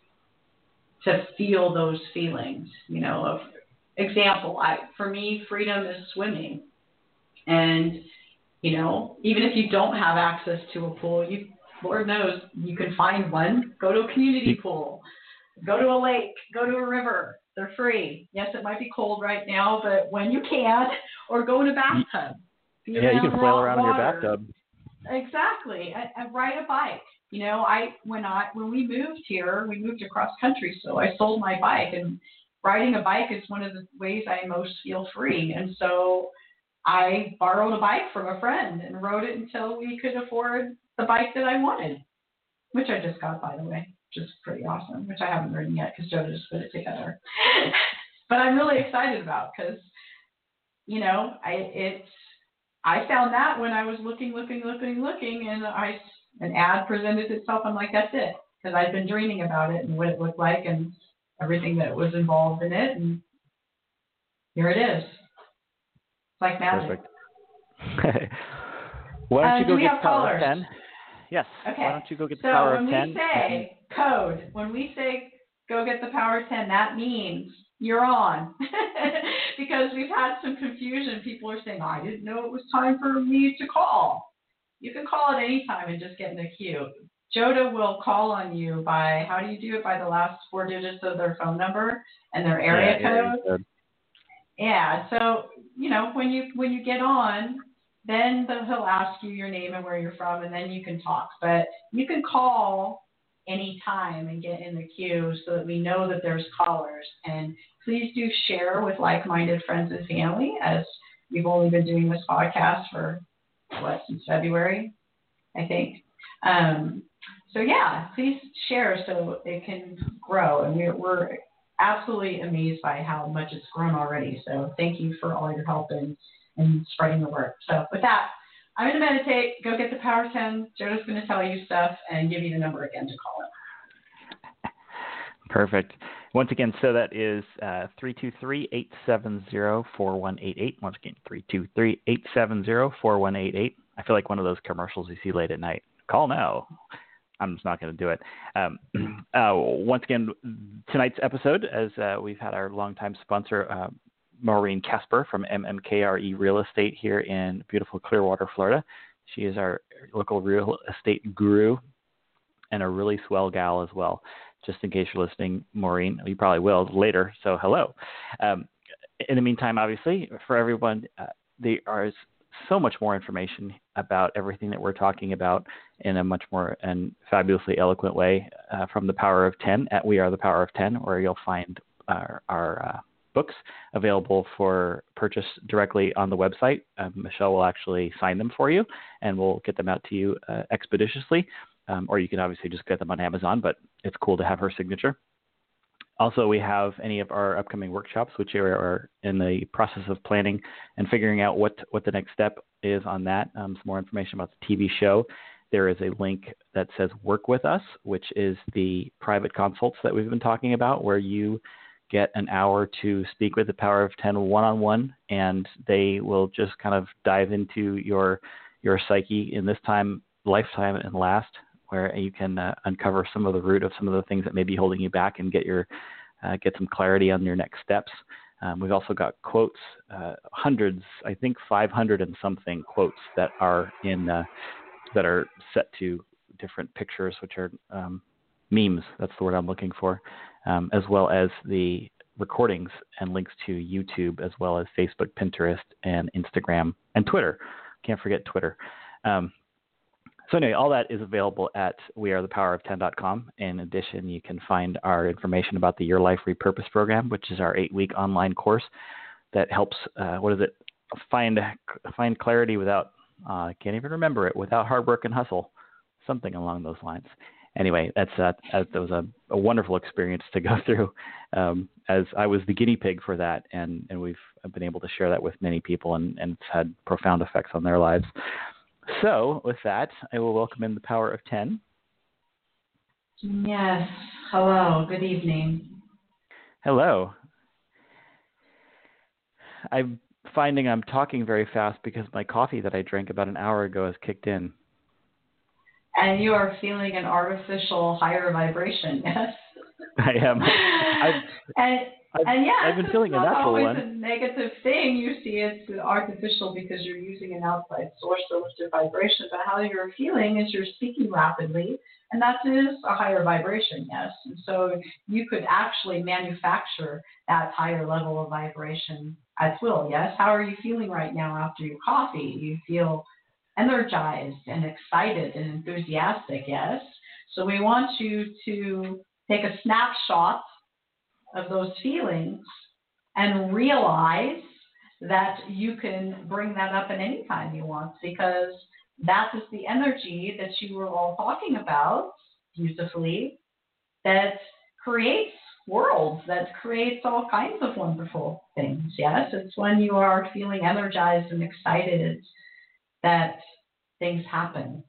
to feel those feelings? You know, of example, I, for me, freedom is swimming. And, you know, even if you don't have access to a pool, you, Lord knows, you can find one. Go to a community pool, go to a lake, go to a river. They're free. Yes, it might be cold right now, but when you can, or go in a bathtub. yeah, you can flail around water. in your bathtub. Exactly, and, and ride a bike. You know, I when I when we moved here, we moved across country, so I sold my bike, and riding a bike is one of the ways I most feel free. And so I borrowed a bike from a friend and rode it until we could afford the bike that I wanted, which I just got, by the way, which is pretty awesome, which I haven't ridden yet because Joe just put it together. but I'm really excited about because, you know, I it's I found that when I was looking, looking, looking, looking, and I an ad presented itself. I'm like, that's it, because I've been dreaming about it and what it looked like and everything that was involved in it, and here it is. Like magic. Perfect. Why don't uh, you go do get power of ten? Yes. Okay. Why don't you go get so the power of ten? So when we say code, when we say go get the power of ten, that means you're on. because we've had some confusion. People are saying, oh, I didn't know it was time for me to call. You can call at any time and just get in the queue. Jodah will call on you by how do you do it by the last four digits of their phone number and their area yeah, code. Yeah, so you know when you when you get on, then he'll ask you your name and where you're from, and then you can talk. But you can call anytime and get in the queue so that we know that there's callers. And please do share with like-minded friends and family, as we've only been doing this podcast for what since February, I think. Um, so yeah, please share so it can grow. And we're, we're absolutely amazed by how much it's grown already. So thank you for all your help in, in spreading the word. So with that, I'm going to meditate, go get the Power 10. Joe's going to tell you stuff and give you the number again to call it. Perfect. Once again, so that is uh, 323 870 4188. Once again, 323 870 4188. I feel like one of those commercials you see late at night. Call now. I'm just not going to do it. Um, uh, once again, tonight's episode, as uh, we've had our longtime sponsor, uh, Maureen Kasper from MMKRE Real Estate here in beautiful Clearwater, Florida. She is our local real estate guru and a really swell gal as well. Just in case you're listening, Maureen, you probably will later. So hello. Um, in the meantime, obviously, for everyone, uh, there is so much more information about everything that we're talking about in a much more and fabulously eloquent way uh, from the Power of Ten at We Are the Power of Ten, where you'll find our, our uh, books available for purchase directly on the website. Um, Michelle will actually sign them for you, and we'll get them out to you uh, expeditiously. Um, or you can obviously just get them on Amazon, but it's cool to have her signature. Also, we have any of our upcoming workshops, which are in the process of planning and figuring out what, what the next step is on that. Um, some more information about the TV show. There is a link that says Work With Us, which is the private consults that we've been talking about, where you get an hour to speak with the Power of 10 one on one, and they will just kind of dive into your, your psyche in this time, lifetime, and last where you can uh, uncover some of the root of some of the things that may be holding you back and get your uh, get some clarity on your next steps. Um, we've also got quotes, uh, hundreds, I think 500 and something quotes that are in uh, that are set to different pictures, which are um, memes. That's the word I'm looking for, um, as well as the recordings and links to YouTube, as well as Facebook, Pinterest, and Instagram and Twitter. Can't forget Twitter. Um, so anyway, all that is available at wearethepowerof10.com. In addition, you can find our information about the Your Life Repurpose program, which is our eight-week online course that helps. Uh, what is it? Find find clarity without. Uh, I can't even remember it without hard work and hustle, something along those lines. Anyway, that's uh, that was a, a wonderful experience to go through, um, as I was the guinea pig for that, and and we've been able to share that with many people, and and it's had profound effects on their lives. So, with that, I will welcome in the power of 10. Yes. Hello. Good evening. Hello. I'm finding I'm talking very fast because my coffee that I drank about an hour ago has kicked in. And you are feeling an artificial higher vibration, yes? I am. and I've, and yeah, I've been feeling a natural always one. a negative thing. You see it's artificial because you're using an outside source to lift your vibration. But how you're feeling is you're speaking rapidly, and that is a higher vibration, yes. And so you could actually manufacture that higher level of vibration at will, yes. How are you feeling right now after your coffee? You feel energized and excited and enthusiastic, yes. So we want you to take a snapshot of those feelings and realize that you can bring that up at any time you want because that is the energy that you were all talking about beautifully that creates worlds, that creates all kinds of wonderful things. Yes, it's when you are feeling energized and excited that things happen.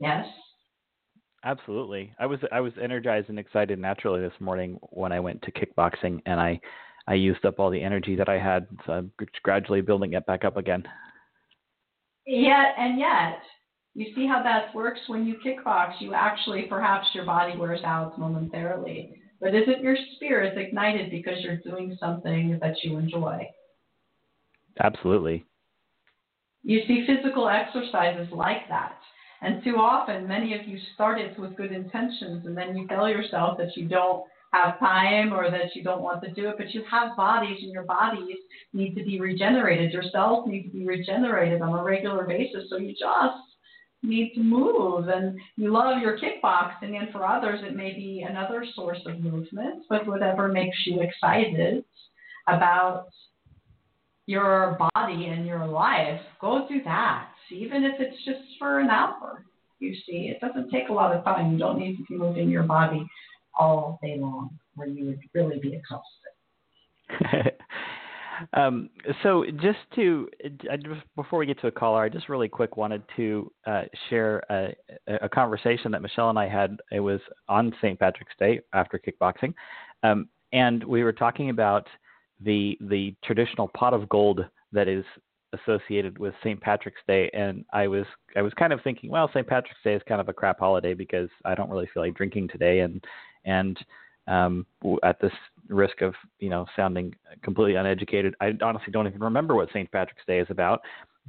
Yes. Absolutely. I was I was energized and excited naturally this morning when I went to kickboxing and I I used up all the energy that I had, so I'm gradually building it back up again. Yet and yet, you see how that works when you kickbox. You actually perhaps your body wears out momentarily, but isn't your spirit ignited because you're doing something that you enjoy? Absolutely. You see physical exercises like that and too often, many of you started with good intentions and then you tell yourself that you don't have time or that you don't want to do it, but you have bodies and your bodies need to be regenerated. Your cells need to be regenerated on a regular basis. So you just need to move and you love your kickboxing and for others it may be another source of movement, but whatever makes you excited about your body and your life, go do that even if it's just for an hour. You see, it doesn't take a lot of time. You don't need to be moving your body all day long, where you would really be exhausted. um, so, just to I just, before we get to a caller, I just really quick wanted to uh, share a, a, conversation that Michelle and I had. It was on St. Patrick's Day after kickboxing, um, and we were talking about the the traditional pot of gold that is associated with St. Patrick's Day, and I was I was kind of thinking, well, St. Patrick's Day is kind of a crap holiday because I don't really feel like drinking today, and and um, at this risk of you know sounding completely uneducated, I honestly don't even remember what St. Patrick's Day is about.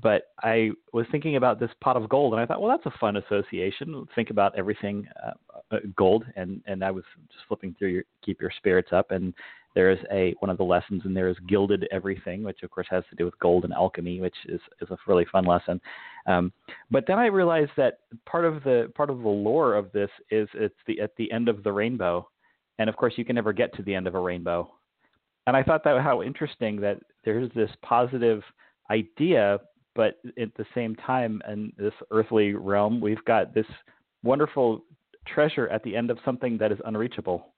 But I was thinking about this pot of gold, and I thought, well, that's a fun association. Think about everything uh, uh gold, and and I was just flipping through your keep your spirits up, and there is a one of the lessons in there is gilded everything, which of course has to do with gold and alchemy, which is is a really fun lesson. Um, but then I realized that part of the part of the lore of this is it's the at the end of the rainbow, and of course you can never get to the end of a rainbow. And I thought that how interesting that there's this positive idea, but at the same time, in this earthly realm, we've got this wonderful treasure at the end of something that is unreachable.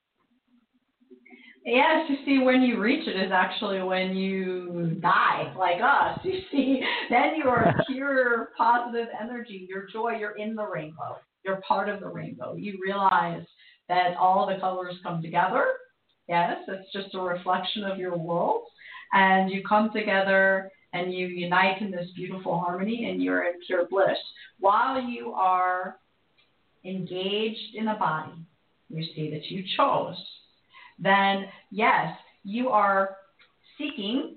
Yes, you see, when you reach it is actually when you die, like us. You see, then you are pure positive energy, your joy, you're in the rainbow. You're part of the rainbow. You realize that all the colors come together. Yes, it's just a reflection of your world. And you come together and you unite in this beautiful harmony and you're in pure bliss. While you are engaged in a body, you see that you chose then yes, you are seeking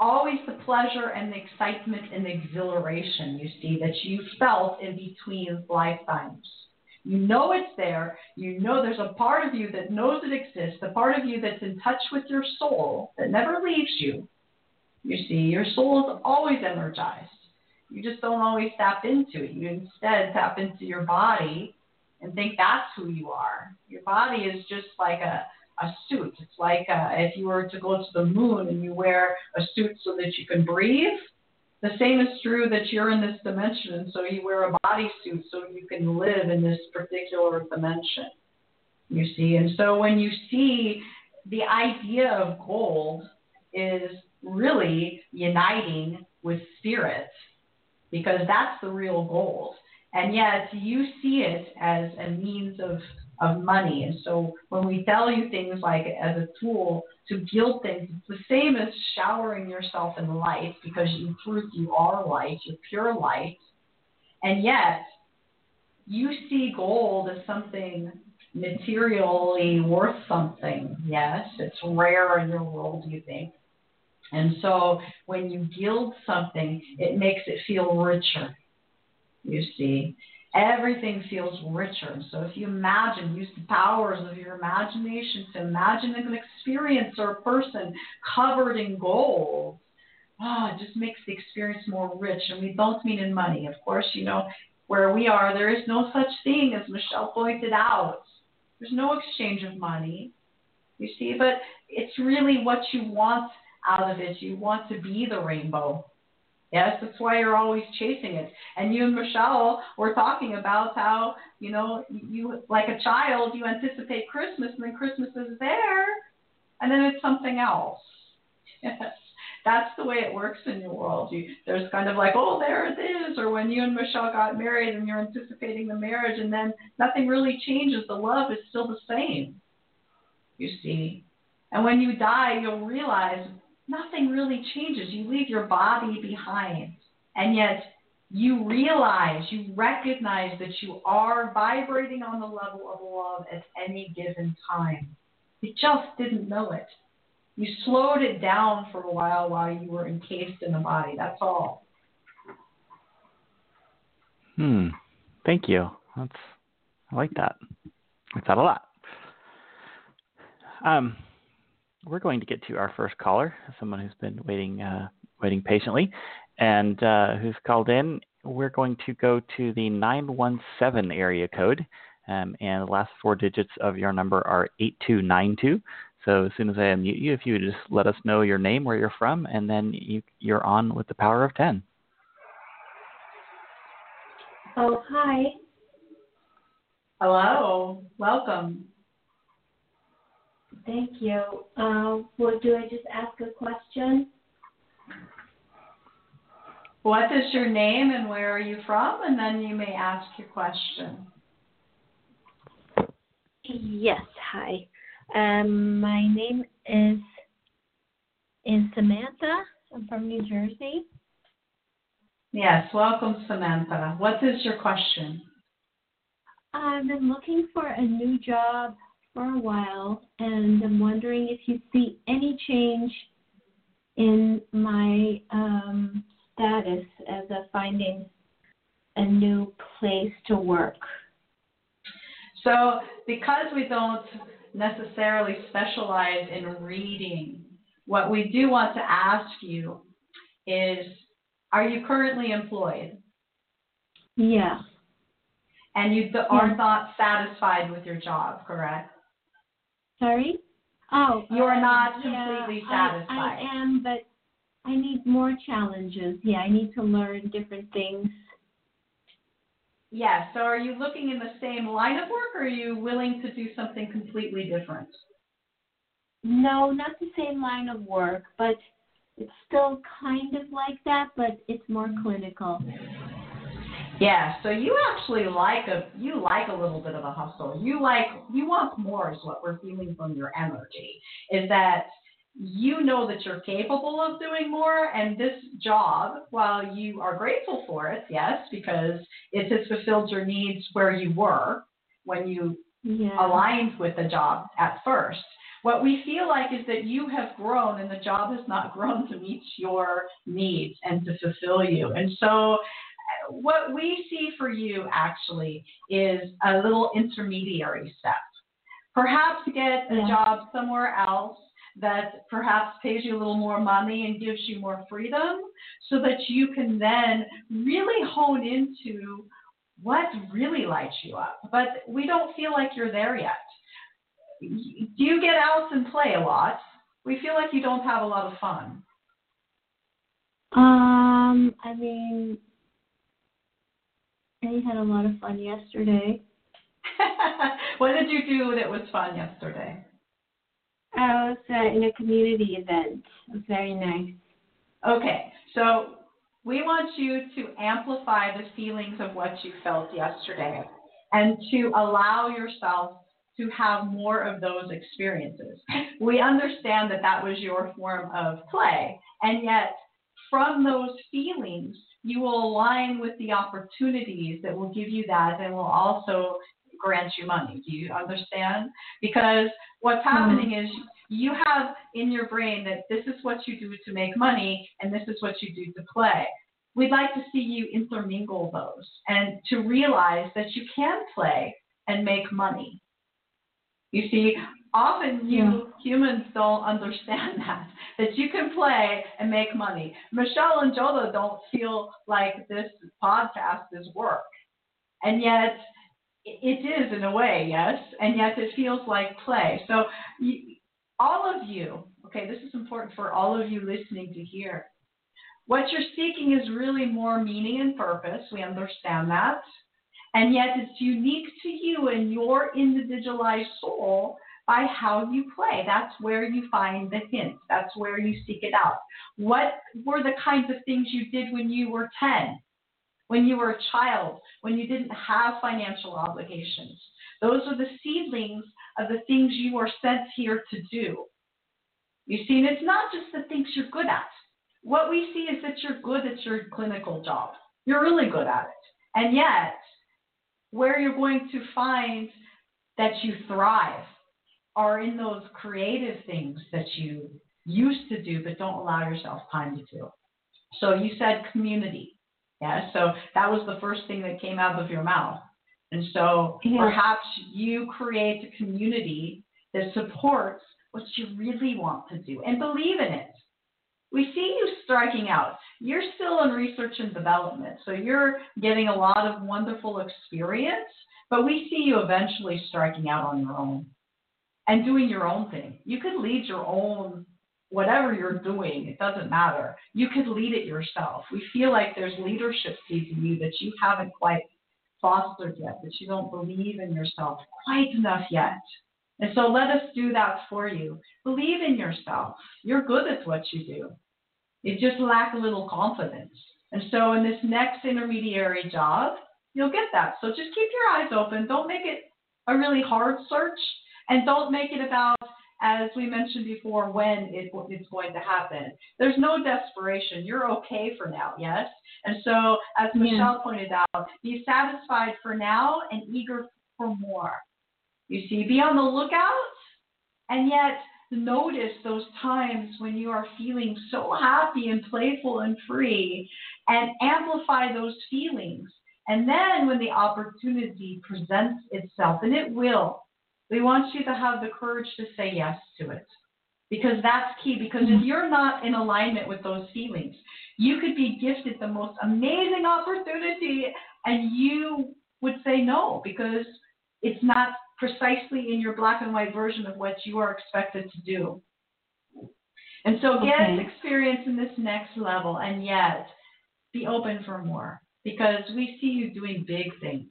always the pleasure and the excitement and the exhilaration you see that you felt in between lifetimes. You know it's there. You know there's a part of you that knows it exists, the part of you that's in touch with your soul that never leaves you. You see, your soul is always energized. You just don't always tap into it. You instead tap into your body and think that's who you are. Your body is just like a, a suit. It's like uh, if you were to go to the moon and you wear a suit so that you can breathe. The same is true that you're in this dimension, and so you wear a bodysuit so you can live in this particular dimension. You see, and so when you see the idea of gold is really uniting with spirit, because that's the real gold and yet you see it as a means of, of money. And so when we tell you things like as a tool to gild things, it's the same as showering yourself in light because in truth you are light, you're pure light. And yet you see gold as something materially worth something. Yes, it's rare in your world, you think. And so when you gild something, it makes it feel richer. You see, everything feels richer. So if you imagine, use the powers of your imagination to imagine an experience or a person covered in gold. Oh, it just makes the experience more rich. And we don't mean in money. Of course, you know, where we are, there is no such thing as Michelle pointed out. There's no exchange of money. You see, but it's really what you want out of it. You want to be the rainbow. Yes, that's why you're always chasing it. And you and Michelle were talking about how, you know, you like a child, you anticipate Christmas and then Christmas is there and then it's something else. Yes. That's the way it works in your world. You, there's kind of like, oh, there it is. Or when you and Michelle got married and you're anticipating the marriage and then nothing really changes. The love is still the same, you see. And when you die, you'll realize nothing really changes. You leave your body behind. And yet you realize, you recognize that you are vibrating on the level of love at any given time. You just didn't know it. You slowed it down for a while while you were encased in the body. That's all. Hmm. Thank you. That's I like that. I that a lot. Um, we're going to get to our first caller, someone who's been waiting uh, waiting patiently, and uh, who's called in. We're going to go to the 917 area code, um, and the last four digits of your number are 8292. So as soon as I unmute you, if you would just let us know your name, where you're from, and then you, you're on with the power of 10. Oh, hi. Hello. Welcome. Thank you. Uh, well, do I just ask a question? What is your name and where are you from? And then you may ask your question. Yes, hi. Um, my name is is Samantha. I'm from New Jersey. Yes, welcome, Samantha. What is your question? I've been looking for a new job for a while, and I'm wondering if you see any change in my um, status as a finding a new place to work. So, because we don't necessarily specialize in reading, what we do want to ask you is Are you currently employed? Yeah. And you are not satisfied with your job, correct? Sorry? Oh, you're um, not yeah, completely satisfied. I, I am, but I need more challenges. Yeah, I need to learn different things. Yes. So are you looking in the same line of work or are you willing to do something completely different? No, not the same line of work, but it's still kind of like that, but it's more clinical. Yeah, so you actually like a you like a little bit of a hustle. You like you want more is what we're feeling from your energy. Is that you know that you're capable of doing more and this job, while you are grateful for it, yes, because it has fulfilled your needs where you were when you yeah. aligned with the job at first. What we feel like is that you have grown and the job has not grown to meet your needs and to fulfill you. And so what we see for you actually is a little intermediary step. Perhaps get a job somewhere else that perhaps pays you a little more money and gives you more freedom so that you can then really hone into what really lights you up. But we don't feel like you're there yet. Do you get out and play a lot? We feel like you don't have a lot of fun. Um, I mean, I had a lot of fun yesterday. what did you do that was fun yesterday? I was uh, in a community event. It was very nice. Okay, so we want you to amplify the feelings of what you felt yesterday and to allow yourself to have more of those experiences. We understand that that was your form of play, and yet from those feelings, you will align with the opportunities that will give you that and will also grant you money. Do you understand? Because what's hmm. happening is you have in your brain that this is what you do to make money and this is what you do to play. We'd like to see you intermingle those and to realize that you can play and make money. You see, often you yeah. humans don't understand that that you can play and make money. Michelle and Jodah don't feel like this podcast is work, and yet it is in a way, yes, and yet it feels like play. So you, all of you, okay, this is important for all of you listening to hear. What you're seeking is really more meaning and purpose. We understand that. And yet it's unique to you and your individualized soul by how you play. That's where you find the hints. That's where you seek it out. What were the kinds of things you did when you were 10, when you were a child, when you didn't have financial obligations? Those are the seedlings of the things you are sent here to do. You see, and it's not just the things you're good at. What we see is that you're good at your clinical job. You're really good at it. And yet, where you're going to find that you thrive are in those creative things that you used to do but don't allow yourself time to do. So you said community. Yeah, so that was the first thing that came out of your mouth. And so yeah. perhaps you create a community that supports what you really want to do and believe in it. We see you striking out. You're still in research and development, so you're getting a lot of wonderful experience, but we see you eventually striking out on your own and doing your own thing. You could lead your own whatever you're doing, it doesn't matter. You could lead it yourself. We feel like there's leadership seeds in you that you haven't quite fostered yet, that you don't believe in yourself quite enough yet. And so let us do that for you. Believe in yourself. You're good at what you do. You just lack a little confidence. And so in this next intermediary job, you'll get that. So just keep your eyes open. Don't make it a really hard search and don't make it about as we mentioned before, when it, it's going to happen. There's no desperation. You're okay for now, yes? And so, as Michelle yeah. pointed out, be satisfied for now and eager for more. You see, be on the lookout and yet notice those times when you are feeling so happy and playful and free and amplify those feelings. And then when the opportunity presents itself, and it will, we want you to have the courage to say yes to it. Because that's key. Because if you're not in alignment with those feelings, you could be gifted the most amazing opportunity and you would say no because it's not precisely in your black and white version of what you are expected to do. And so get okay. experience in this next level and yet be open for more because we see you doing big things,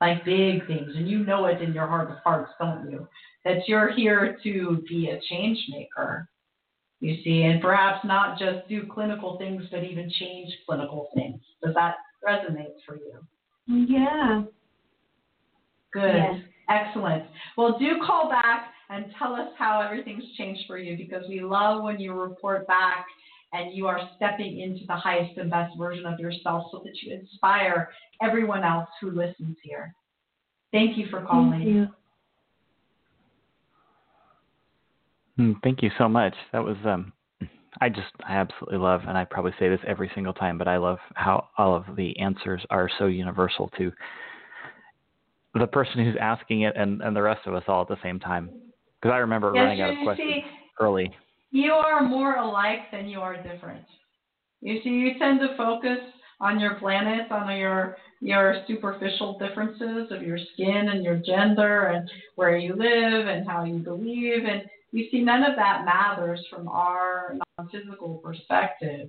like big things, and you know it in your heart of hearts, don't you? That you're here to be a change maker, you see, and perhaps not just do clinical things, but even change clinical things. Does that resonate for you? Yeah. Good. Yes. Excellent. Well, do call back and tell us how everything's changed for you because we love when you report back and you are stepping into the highest and best version of yourself so that you inspire everyone else who listens here. Thank you for calling. Thank you. Hmm, thank you so much. That was um I just I absolutely love and I probably say this every single time, but I love how all of the answers are so universal to the person who's asking it and, and the rest of us all at the same time. Because I remember yes, running out of questions see, early. You are more alike than you are different. You see, you tend to focus on your planet, on your your superficial differences of your skin and your gender and where you live and how you believe, and you see none of that matters from our non-physical perspective.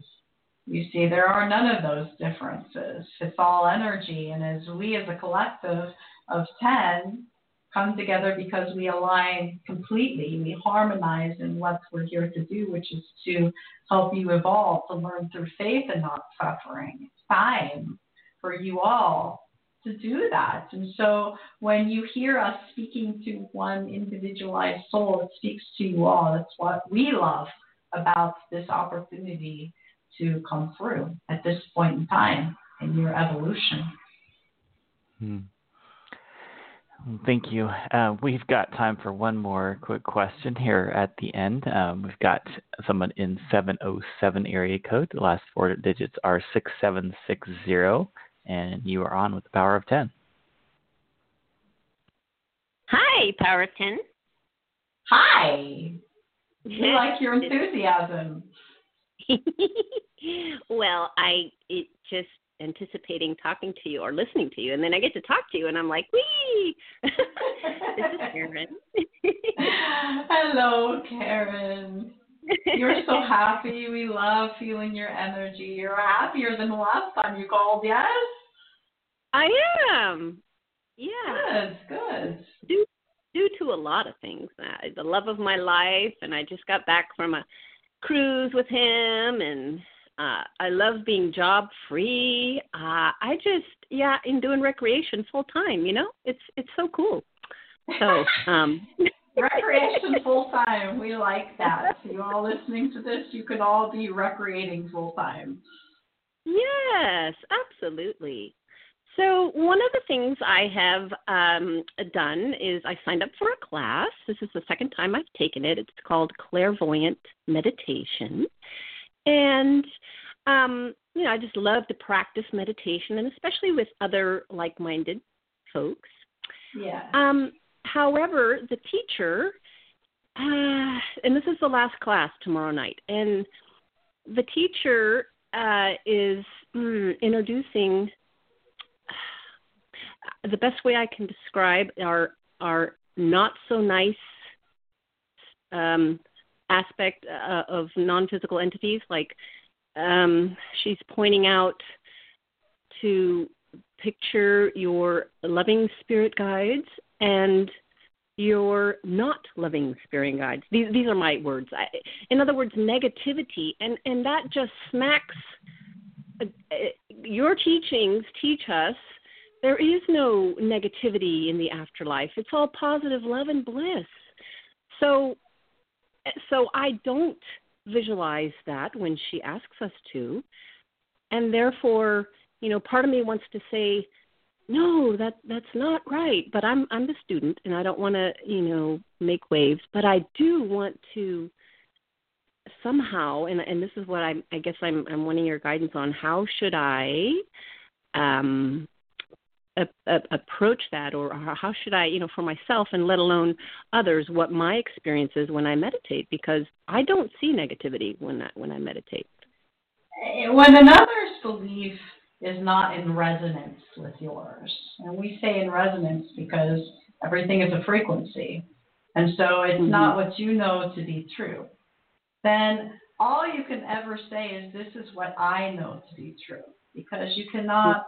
You see, there are none of those differences. It's all energy, and as we as a collective of 10 come together because we align completely. We harmonize in what we're here to do, which is to help you evolve, to learn through faith and not suffering. It's time for you all to do that. And so when you hear us speaking to one individualized soul, it speaks to you all. That's what we love about this opportunity to come through at this point in time in your evolution. Hmm. Thank you. Uh, we've got time for one more quick question here at the end. Um, we've got someone in 707 area code. The last four digits are 6760, and you are on with the power of 10. Hi, power of 10. Hi. We like your enthusiasm. well, I it just anticipating talking to you or listening to you, and then I get to talk to you, and I'm like, wee. this is Karen. Hello, Karen. You're so happy. We love feeling your energy. You're happier than last time you called, yes? I am. Yeah. Good, good. Due, due to a lot of things. Uh, the love of my life, and I just got back from a cruise with him, and uh, I love being job free. Uh, I just yeah, in doing recreation full time. You know, it's it's so cool. So um, recreation full time. We like that. You all listening to this, you could all be recreating full time. Yes, absolutely. So one of the things I have um, done is I signed up for a class. This is the second time I've taken it. It's called Clairvoyant Meditation, and um, you know, I just love to practice meditation, and especially with other like-minded folks. Yeah. Um, however, the teacher, uh, and this is the last class tomorrow night, and the teacher uh, is mm, introducing. The best way I can describe our our not so nice um, aspect uh, of non-physical entities like um, she's pointing out to picture your loving spirit guides and your not loving spirit guides. These these are my words. I, in other words, negativity, and and that just smacks. Uh, uh your teachings teach us there is no negativity in the afterlife. It's all positive love and bliss. So so I don't visualize that when she asks us to. And therefore, you know, part of me wants to say, no, that that's not right. But I'm I'm the student and I don't want to, you know, make waves, but I do want to somehow and and this is what I I guess I'm I'm wanting your guidance on how should I um a, a, approach that or how should i you know for myself and let alone others what my experience is when i meditate because i don't see negativity when I, when i meditate eh, when another's belief is not in resonance with yours and we say in resonance because everything is a frequency and so it's mm-hmm. not what you know to be true then all you can ever say is this is what i know to be true because you cannot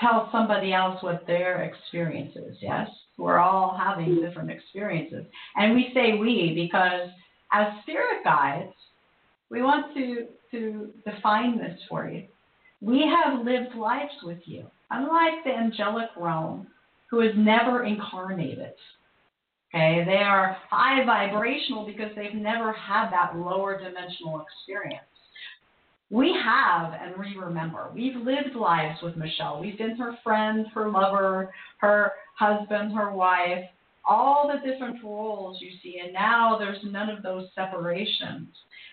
tell somebody else what their experience is. Yes, we're all having different experiences, and we say we because as spirit guides, we want to to define this for you. We have lived lives with you, unlike the angelic realm, who has never incarnated. Okay, they are high vibrational because they've never had that lower dimensional experience we have and we remember. We've lived lives with Michelle. We've been her friend, her lover, her husband, her wife, all the different roles you see. And now there's none of those separations.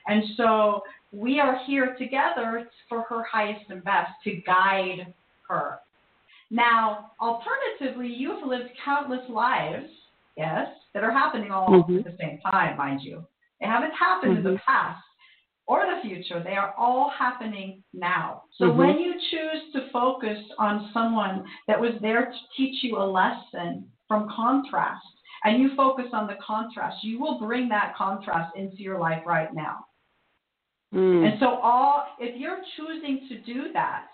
And so we are here together for her highest and best to guide her. Now, alternatively, you have lived countless lives, yes, that are happening all mm-hmm. at the same time, mind you. They haven't happened mm-hmm. in the mm-hmm. past or the future. They are all happening now. So mm-hmm. when you choose to focus on someone that was there to teach you a lesson from contrast, and you focus on the contrast, you will bring that contrast into your life right now. Mm. And so all if you're choosing to do that,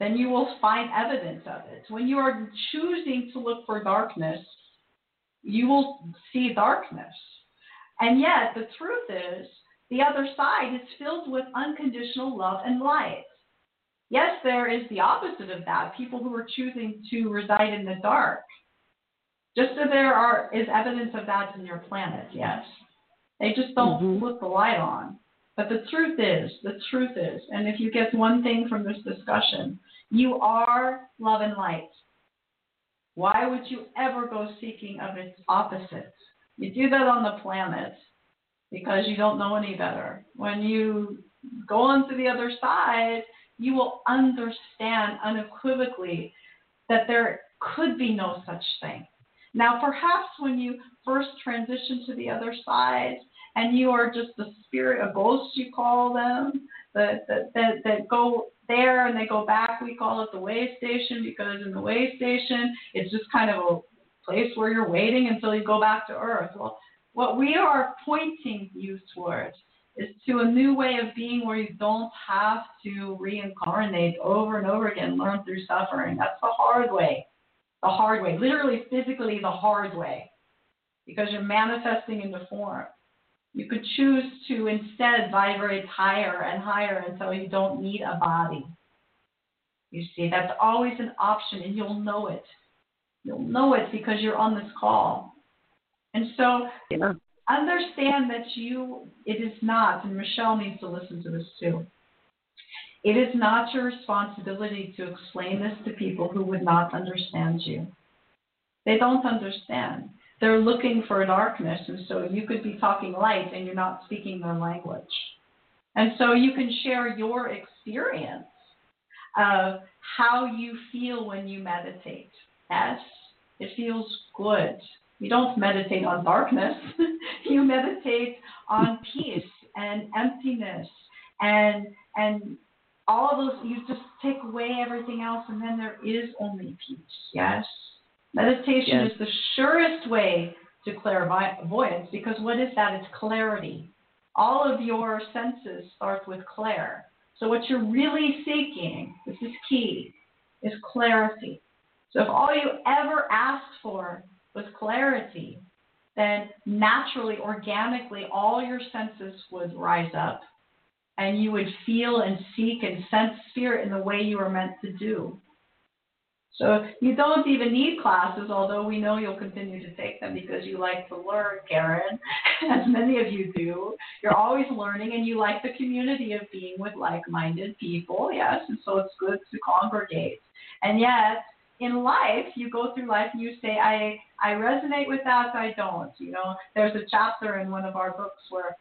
then you will find evidence of it. When you are choosing to look for darkness, you will see darkness. And yet the truth is the other side is filled with unconditional love and light. Yes, there is the opposite of that people who are choosing to reside in the dark. Just as there are, is evidence of that in your planet, yes. They just don't mm-hmm. put the light on. But the truth is, the truth is, and if you get one thing from this discussion, you are love and light. Why would you ever go seeking of its opposite? You do that on the planet because you don't know any better. When you go on to the other side, you will understand unequivocally that there could be no such thing. Now, perhaps when you first transition to the other side and you are just a spirit, a ghost, you call them, that, that, that, that go there and they go back, we call it the way station because in the way station, it's just kind of a place where you're waiting until you go back to Earth. Well, what we are pointing you towards is to a new way of being where you don't have to reincarnate over and over again, learn through suffering. That's the hard way. The hard way. Literally, physically, the hard way. Because you're manifesting into form. You could choose to instead vibrate higher and higher until you don't need a body. You see, that's always an option, and you'll know it. You'll know it because you're on this call. And so yeah. understand that you, it is not, and Michelle needs to listen to this too. It is not your responsibility to explain this to people who would not understand you. They don't understand. They're looking for darkness, and so you could be talking light and you're not speaking their language. And so you can share your experience of how you feel when you meditate. Yes, it feels good. You don't meditate on darkness. you meditate on peace and emptiness and and all those you just take away everything else and then there is only peace. Yes. Meditation yes. is the surest way to clairvoyance because what is that? It's clarity. All of your senses start with clair. So what you're really seeking, this is key, is clarity. So if all you ever asked for was clarity, then naturally, organically, all your senses would rise up and you would feel and seek and sense spirit in the way you were meant to do. So you don't even need classes, although we know you'll continue to take them because you like to learn, Karen, as many of you do. You're always learning and you like the community of being with like minded people, yes, and so it's good to congregate. And yet, in life, you go through life and you say, I, I resonate with that, I don't. You know, there's a chapter in one of our books where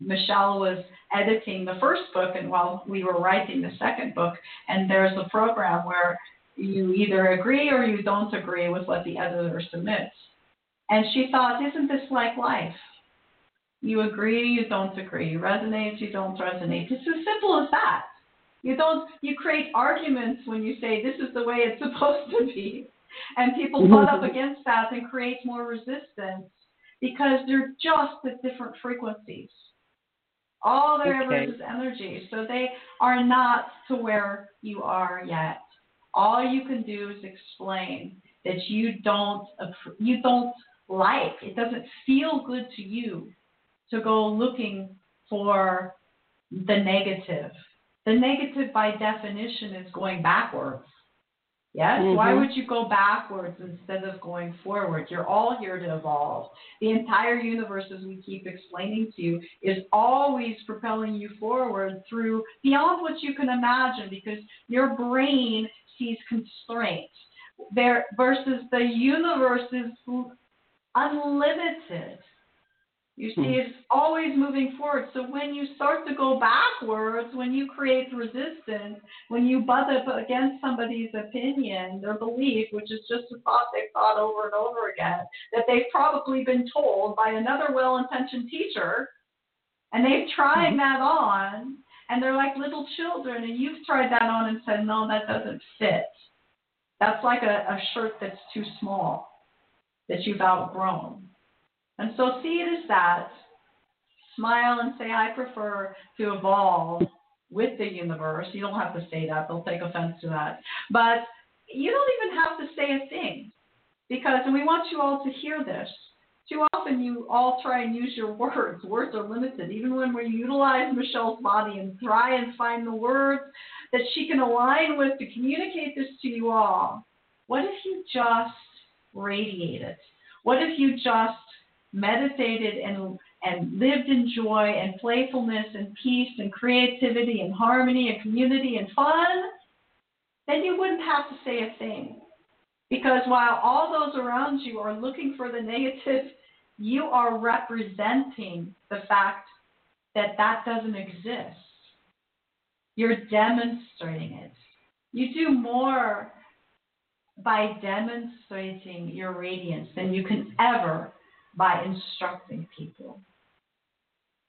Michelle was editing the first book, and while we were writing the second book, and there's a program where you either agree or you don't agree with what the editor submits. And she thought, isn't this like life? You agree, you don't agree. You resonate, you don't resonate. It's as simple as that. You don't you create arguments when you say this is the way it's supposed to be. And people mm-hmm. butt up against that and create more resistance because they're just at different frequencies. All there okay. ever is energy. So they are not to where you are yet. All you can do is explain that you don't you don't like. It doesn't feel good to you to go looking for the negative the negative, by definition, is going backwards. Yes? Mm-hmm. Why would you go backwards instead of going forward? You're all here to evolve. The entire universe, as we keep explaining to you, is always propelling you forward through beyond what you can imagine because your brain sees constraints. There versus the universe is unlimited. You see, hmm. it's always moving forward. So when you start to go backwards, when you create resistance, when you butt up against somebody's opinion, their belief, which is just a thought they've thought over and over again, that they've probably been told by another well-intentioned teacher, and they've tried mm-hmm. that on, and they're like little children, and you've tried that on and said, no, that doesn't fit. That's like a, a shirt that's too small, that you've outgrown. And so see it as that. Smile and say, I prefer to evolve with the universe. You don't have to say that, they'll take offense to that. But you don't even have to say a thing because, and we want you all to hear this. Too often you all try and use your words. Words are limited. Even when we utilize Michelle's body and try and find the words that she can align with to communicate this to you all, what if you just radiate it? What if you just meditated and and lived in joy and playfulness and peace and creativity and harmony and community and fun, then you wouldn't have to say a thing. Because while all those around you are looking for the negative, you are representing the fact that that doesn't exist. You're demonstrating it. You do more by demonstrating your radiance than you can ever by instructing people.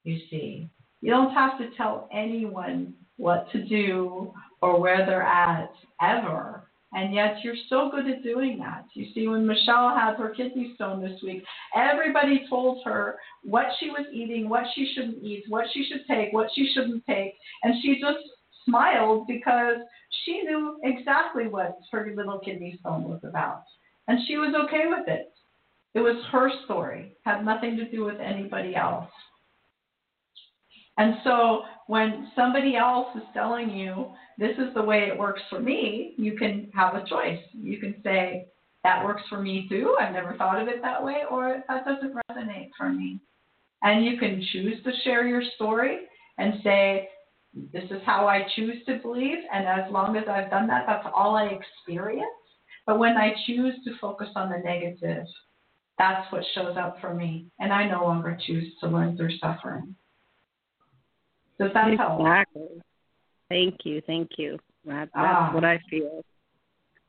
You see, you don't have to tell anyone what to do or where they're at ever. And yet you're so good at doing that. You see, when Michelle had her kidney stone this week, everybody told her what she was eating, what she shouldn't eat, what she should take, what she shouldn't take. And she just smiled because she knew exactly what her little kidney stone was about. And she was okay with it. It was her story, had nothing to do with anybody else. And so when somebody else is telling you, this is the way it works for me, you can have a choice. You can say, that works for me too. I've never thought of it that way, or that doesn't resonate for me. And you can choose to share your story and say, this is how I choose to believe, and as long as I've done that, that's all I experience. But when I choose to focus on the negative, that's what shows up for me, and I no longer choose to learn through suffering. Does that exactly. help? Thank you, thank you. That, that's Ah. what I feel.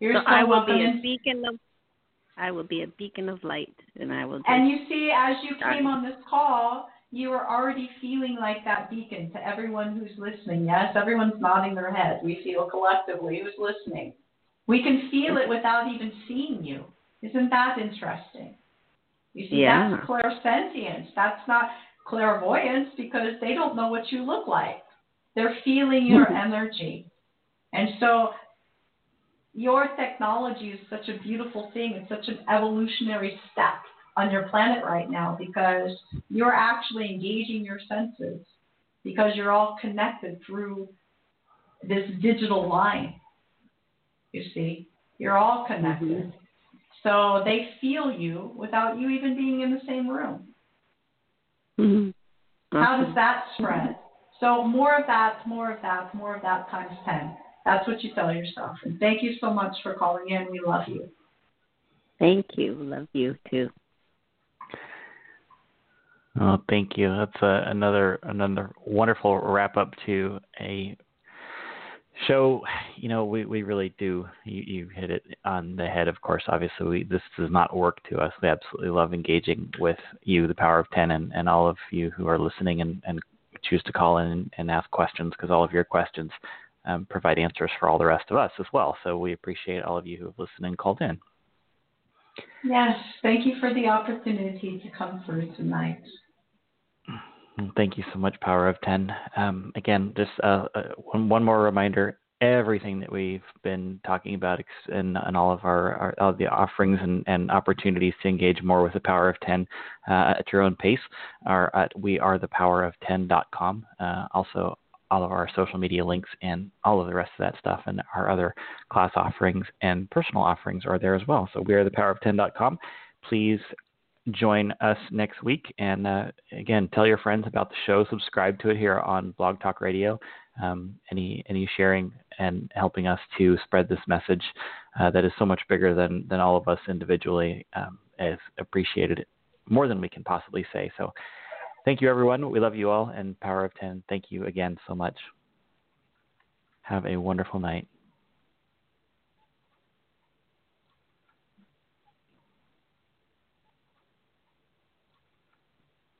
You're so so I will welcome. be a beacon of I will be a beacon of light and I will And you see, as you Got came on this call, you were already feeling like that beacon to everyone who's listening. Yes, everyone's nodding their head. We feel collectively who's listening. We can feel it without even seeing you. Isn't that interesting? You see, Yeah. that's clairsentience. That's not clairvoyance because they don't know what you look like. They're feeling your hmm. energy. And so your technology is such a beautiful thing. It's such an evolutionary step on your planet right now because you're actually engaging your senses because you're all connected through this digital line. You see, you're all mm-hmm. connected. So they feel you without you even being in the same room. Mhm. How does that spread? So more of that, more of that, more of that times 10. That's what you tell yourself. And thank you so much for calling in. We love you. Thank you. Love you too. Oh, thank you. That's a, another another wonderful wrap up to a show. You know, we, we really do. You, you hit it on the head. Of course, obviously, we, this does not work to us. We absolutely love engaging with you, the Power of Ten, and, and all of you who are listening and, and choose to call in and, and ask questions because all of your questions um, provide answers for all the rest of us as well. So we appreciate all of you who have listened and called in. Yes, thank you for the opportunity to come through tonight. Thank you so much, Power of 10. Um, again, just uh, uh, one, one more reminder everything that we've been talking about in all of our, our all the offerings and, and opportunities to engage more with the Power of 10 uh, at your own pace are at wearethepowerof10.com. Uh, also, all of our social media links and all of the rest of that stuff and our other class offerings and personal offerings are there as well. So wearethepowerof10.com. Please join us next week. And uh, again, tell your friends about the show. Subscribe to it here on Blog Talk Radio. Um, any any sharing and helping us to spread this message uh, that is so much bigger than than all of us individually um, is appreciated more than we can possibly say. So. Thank you, everyone. We love you all. And Power of 10, thank you again so much. Have a wonderful night.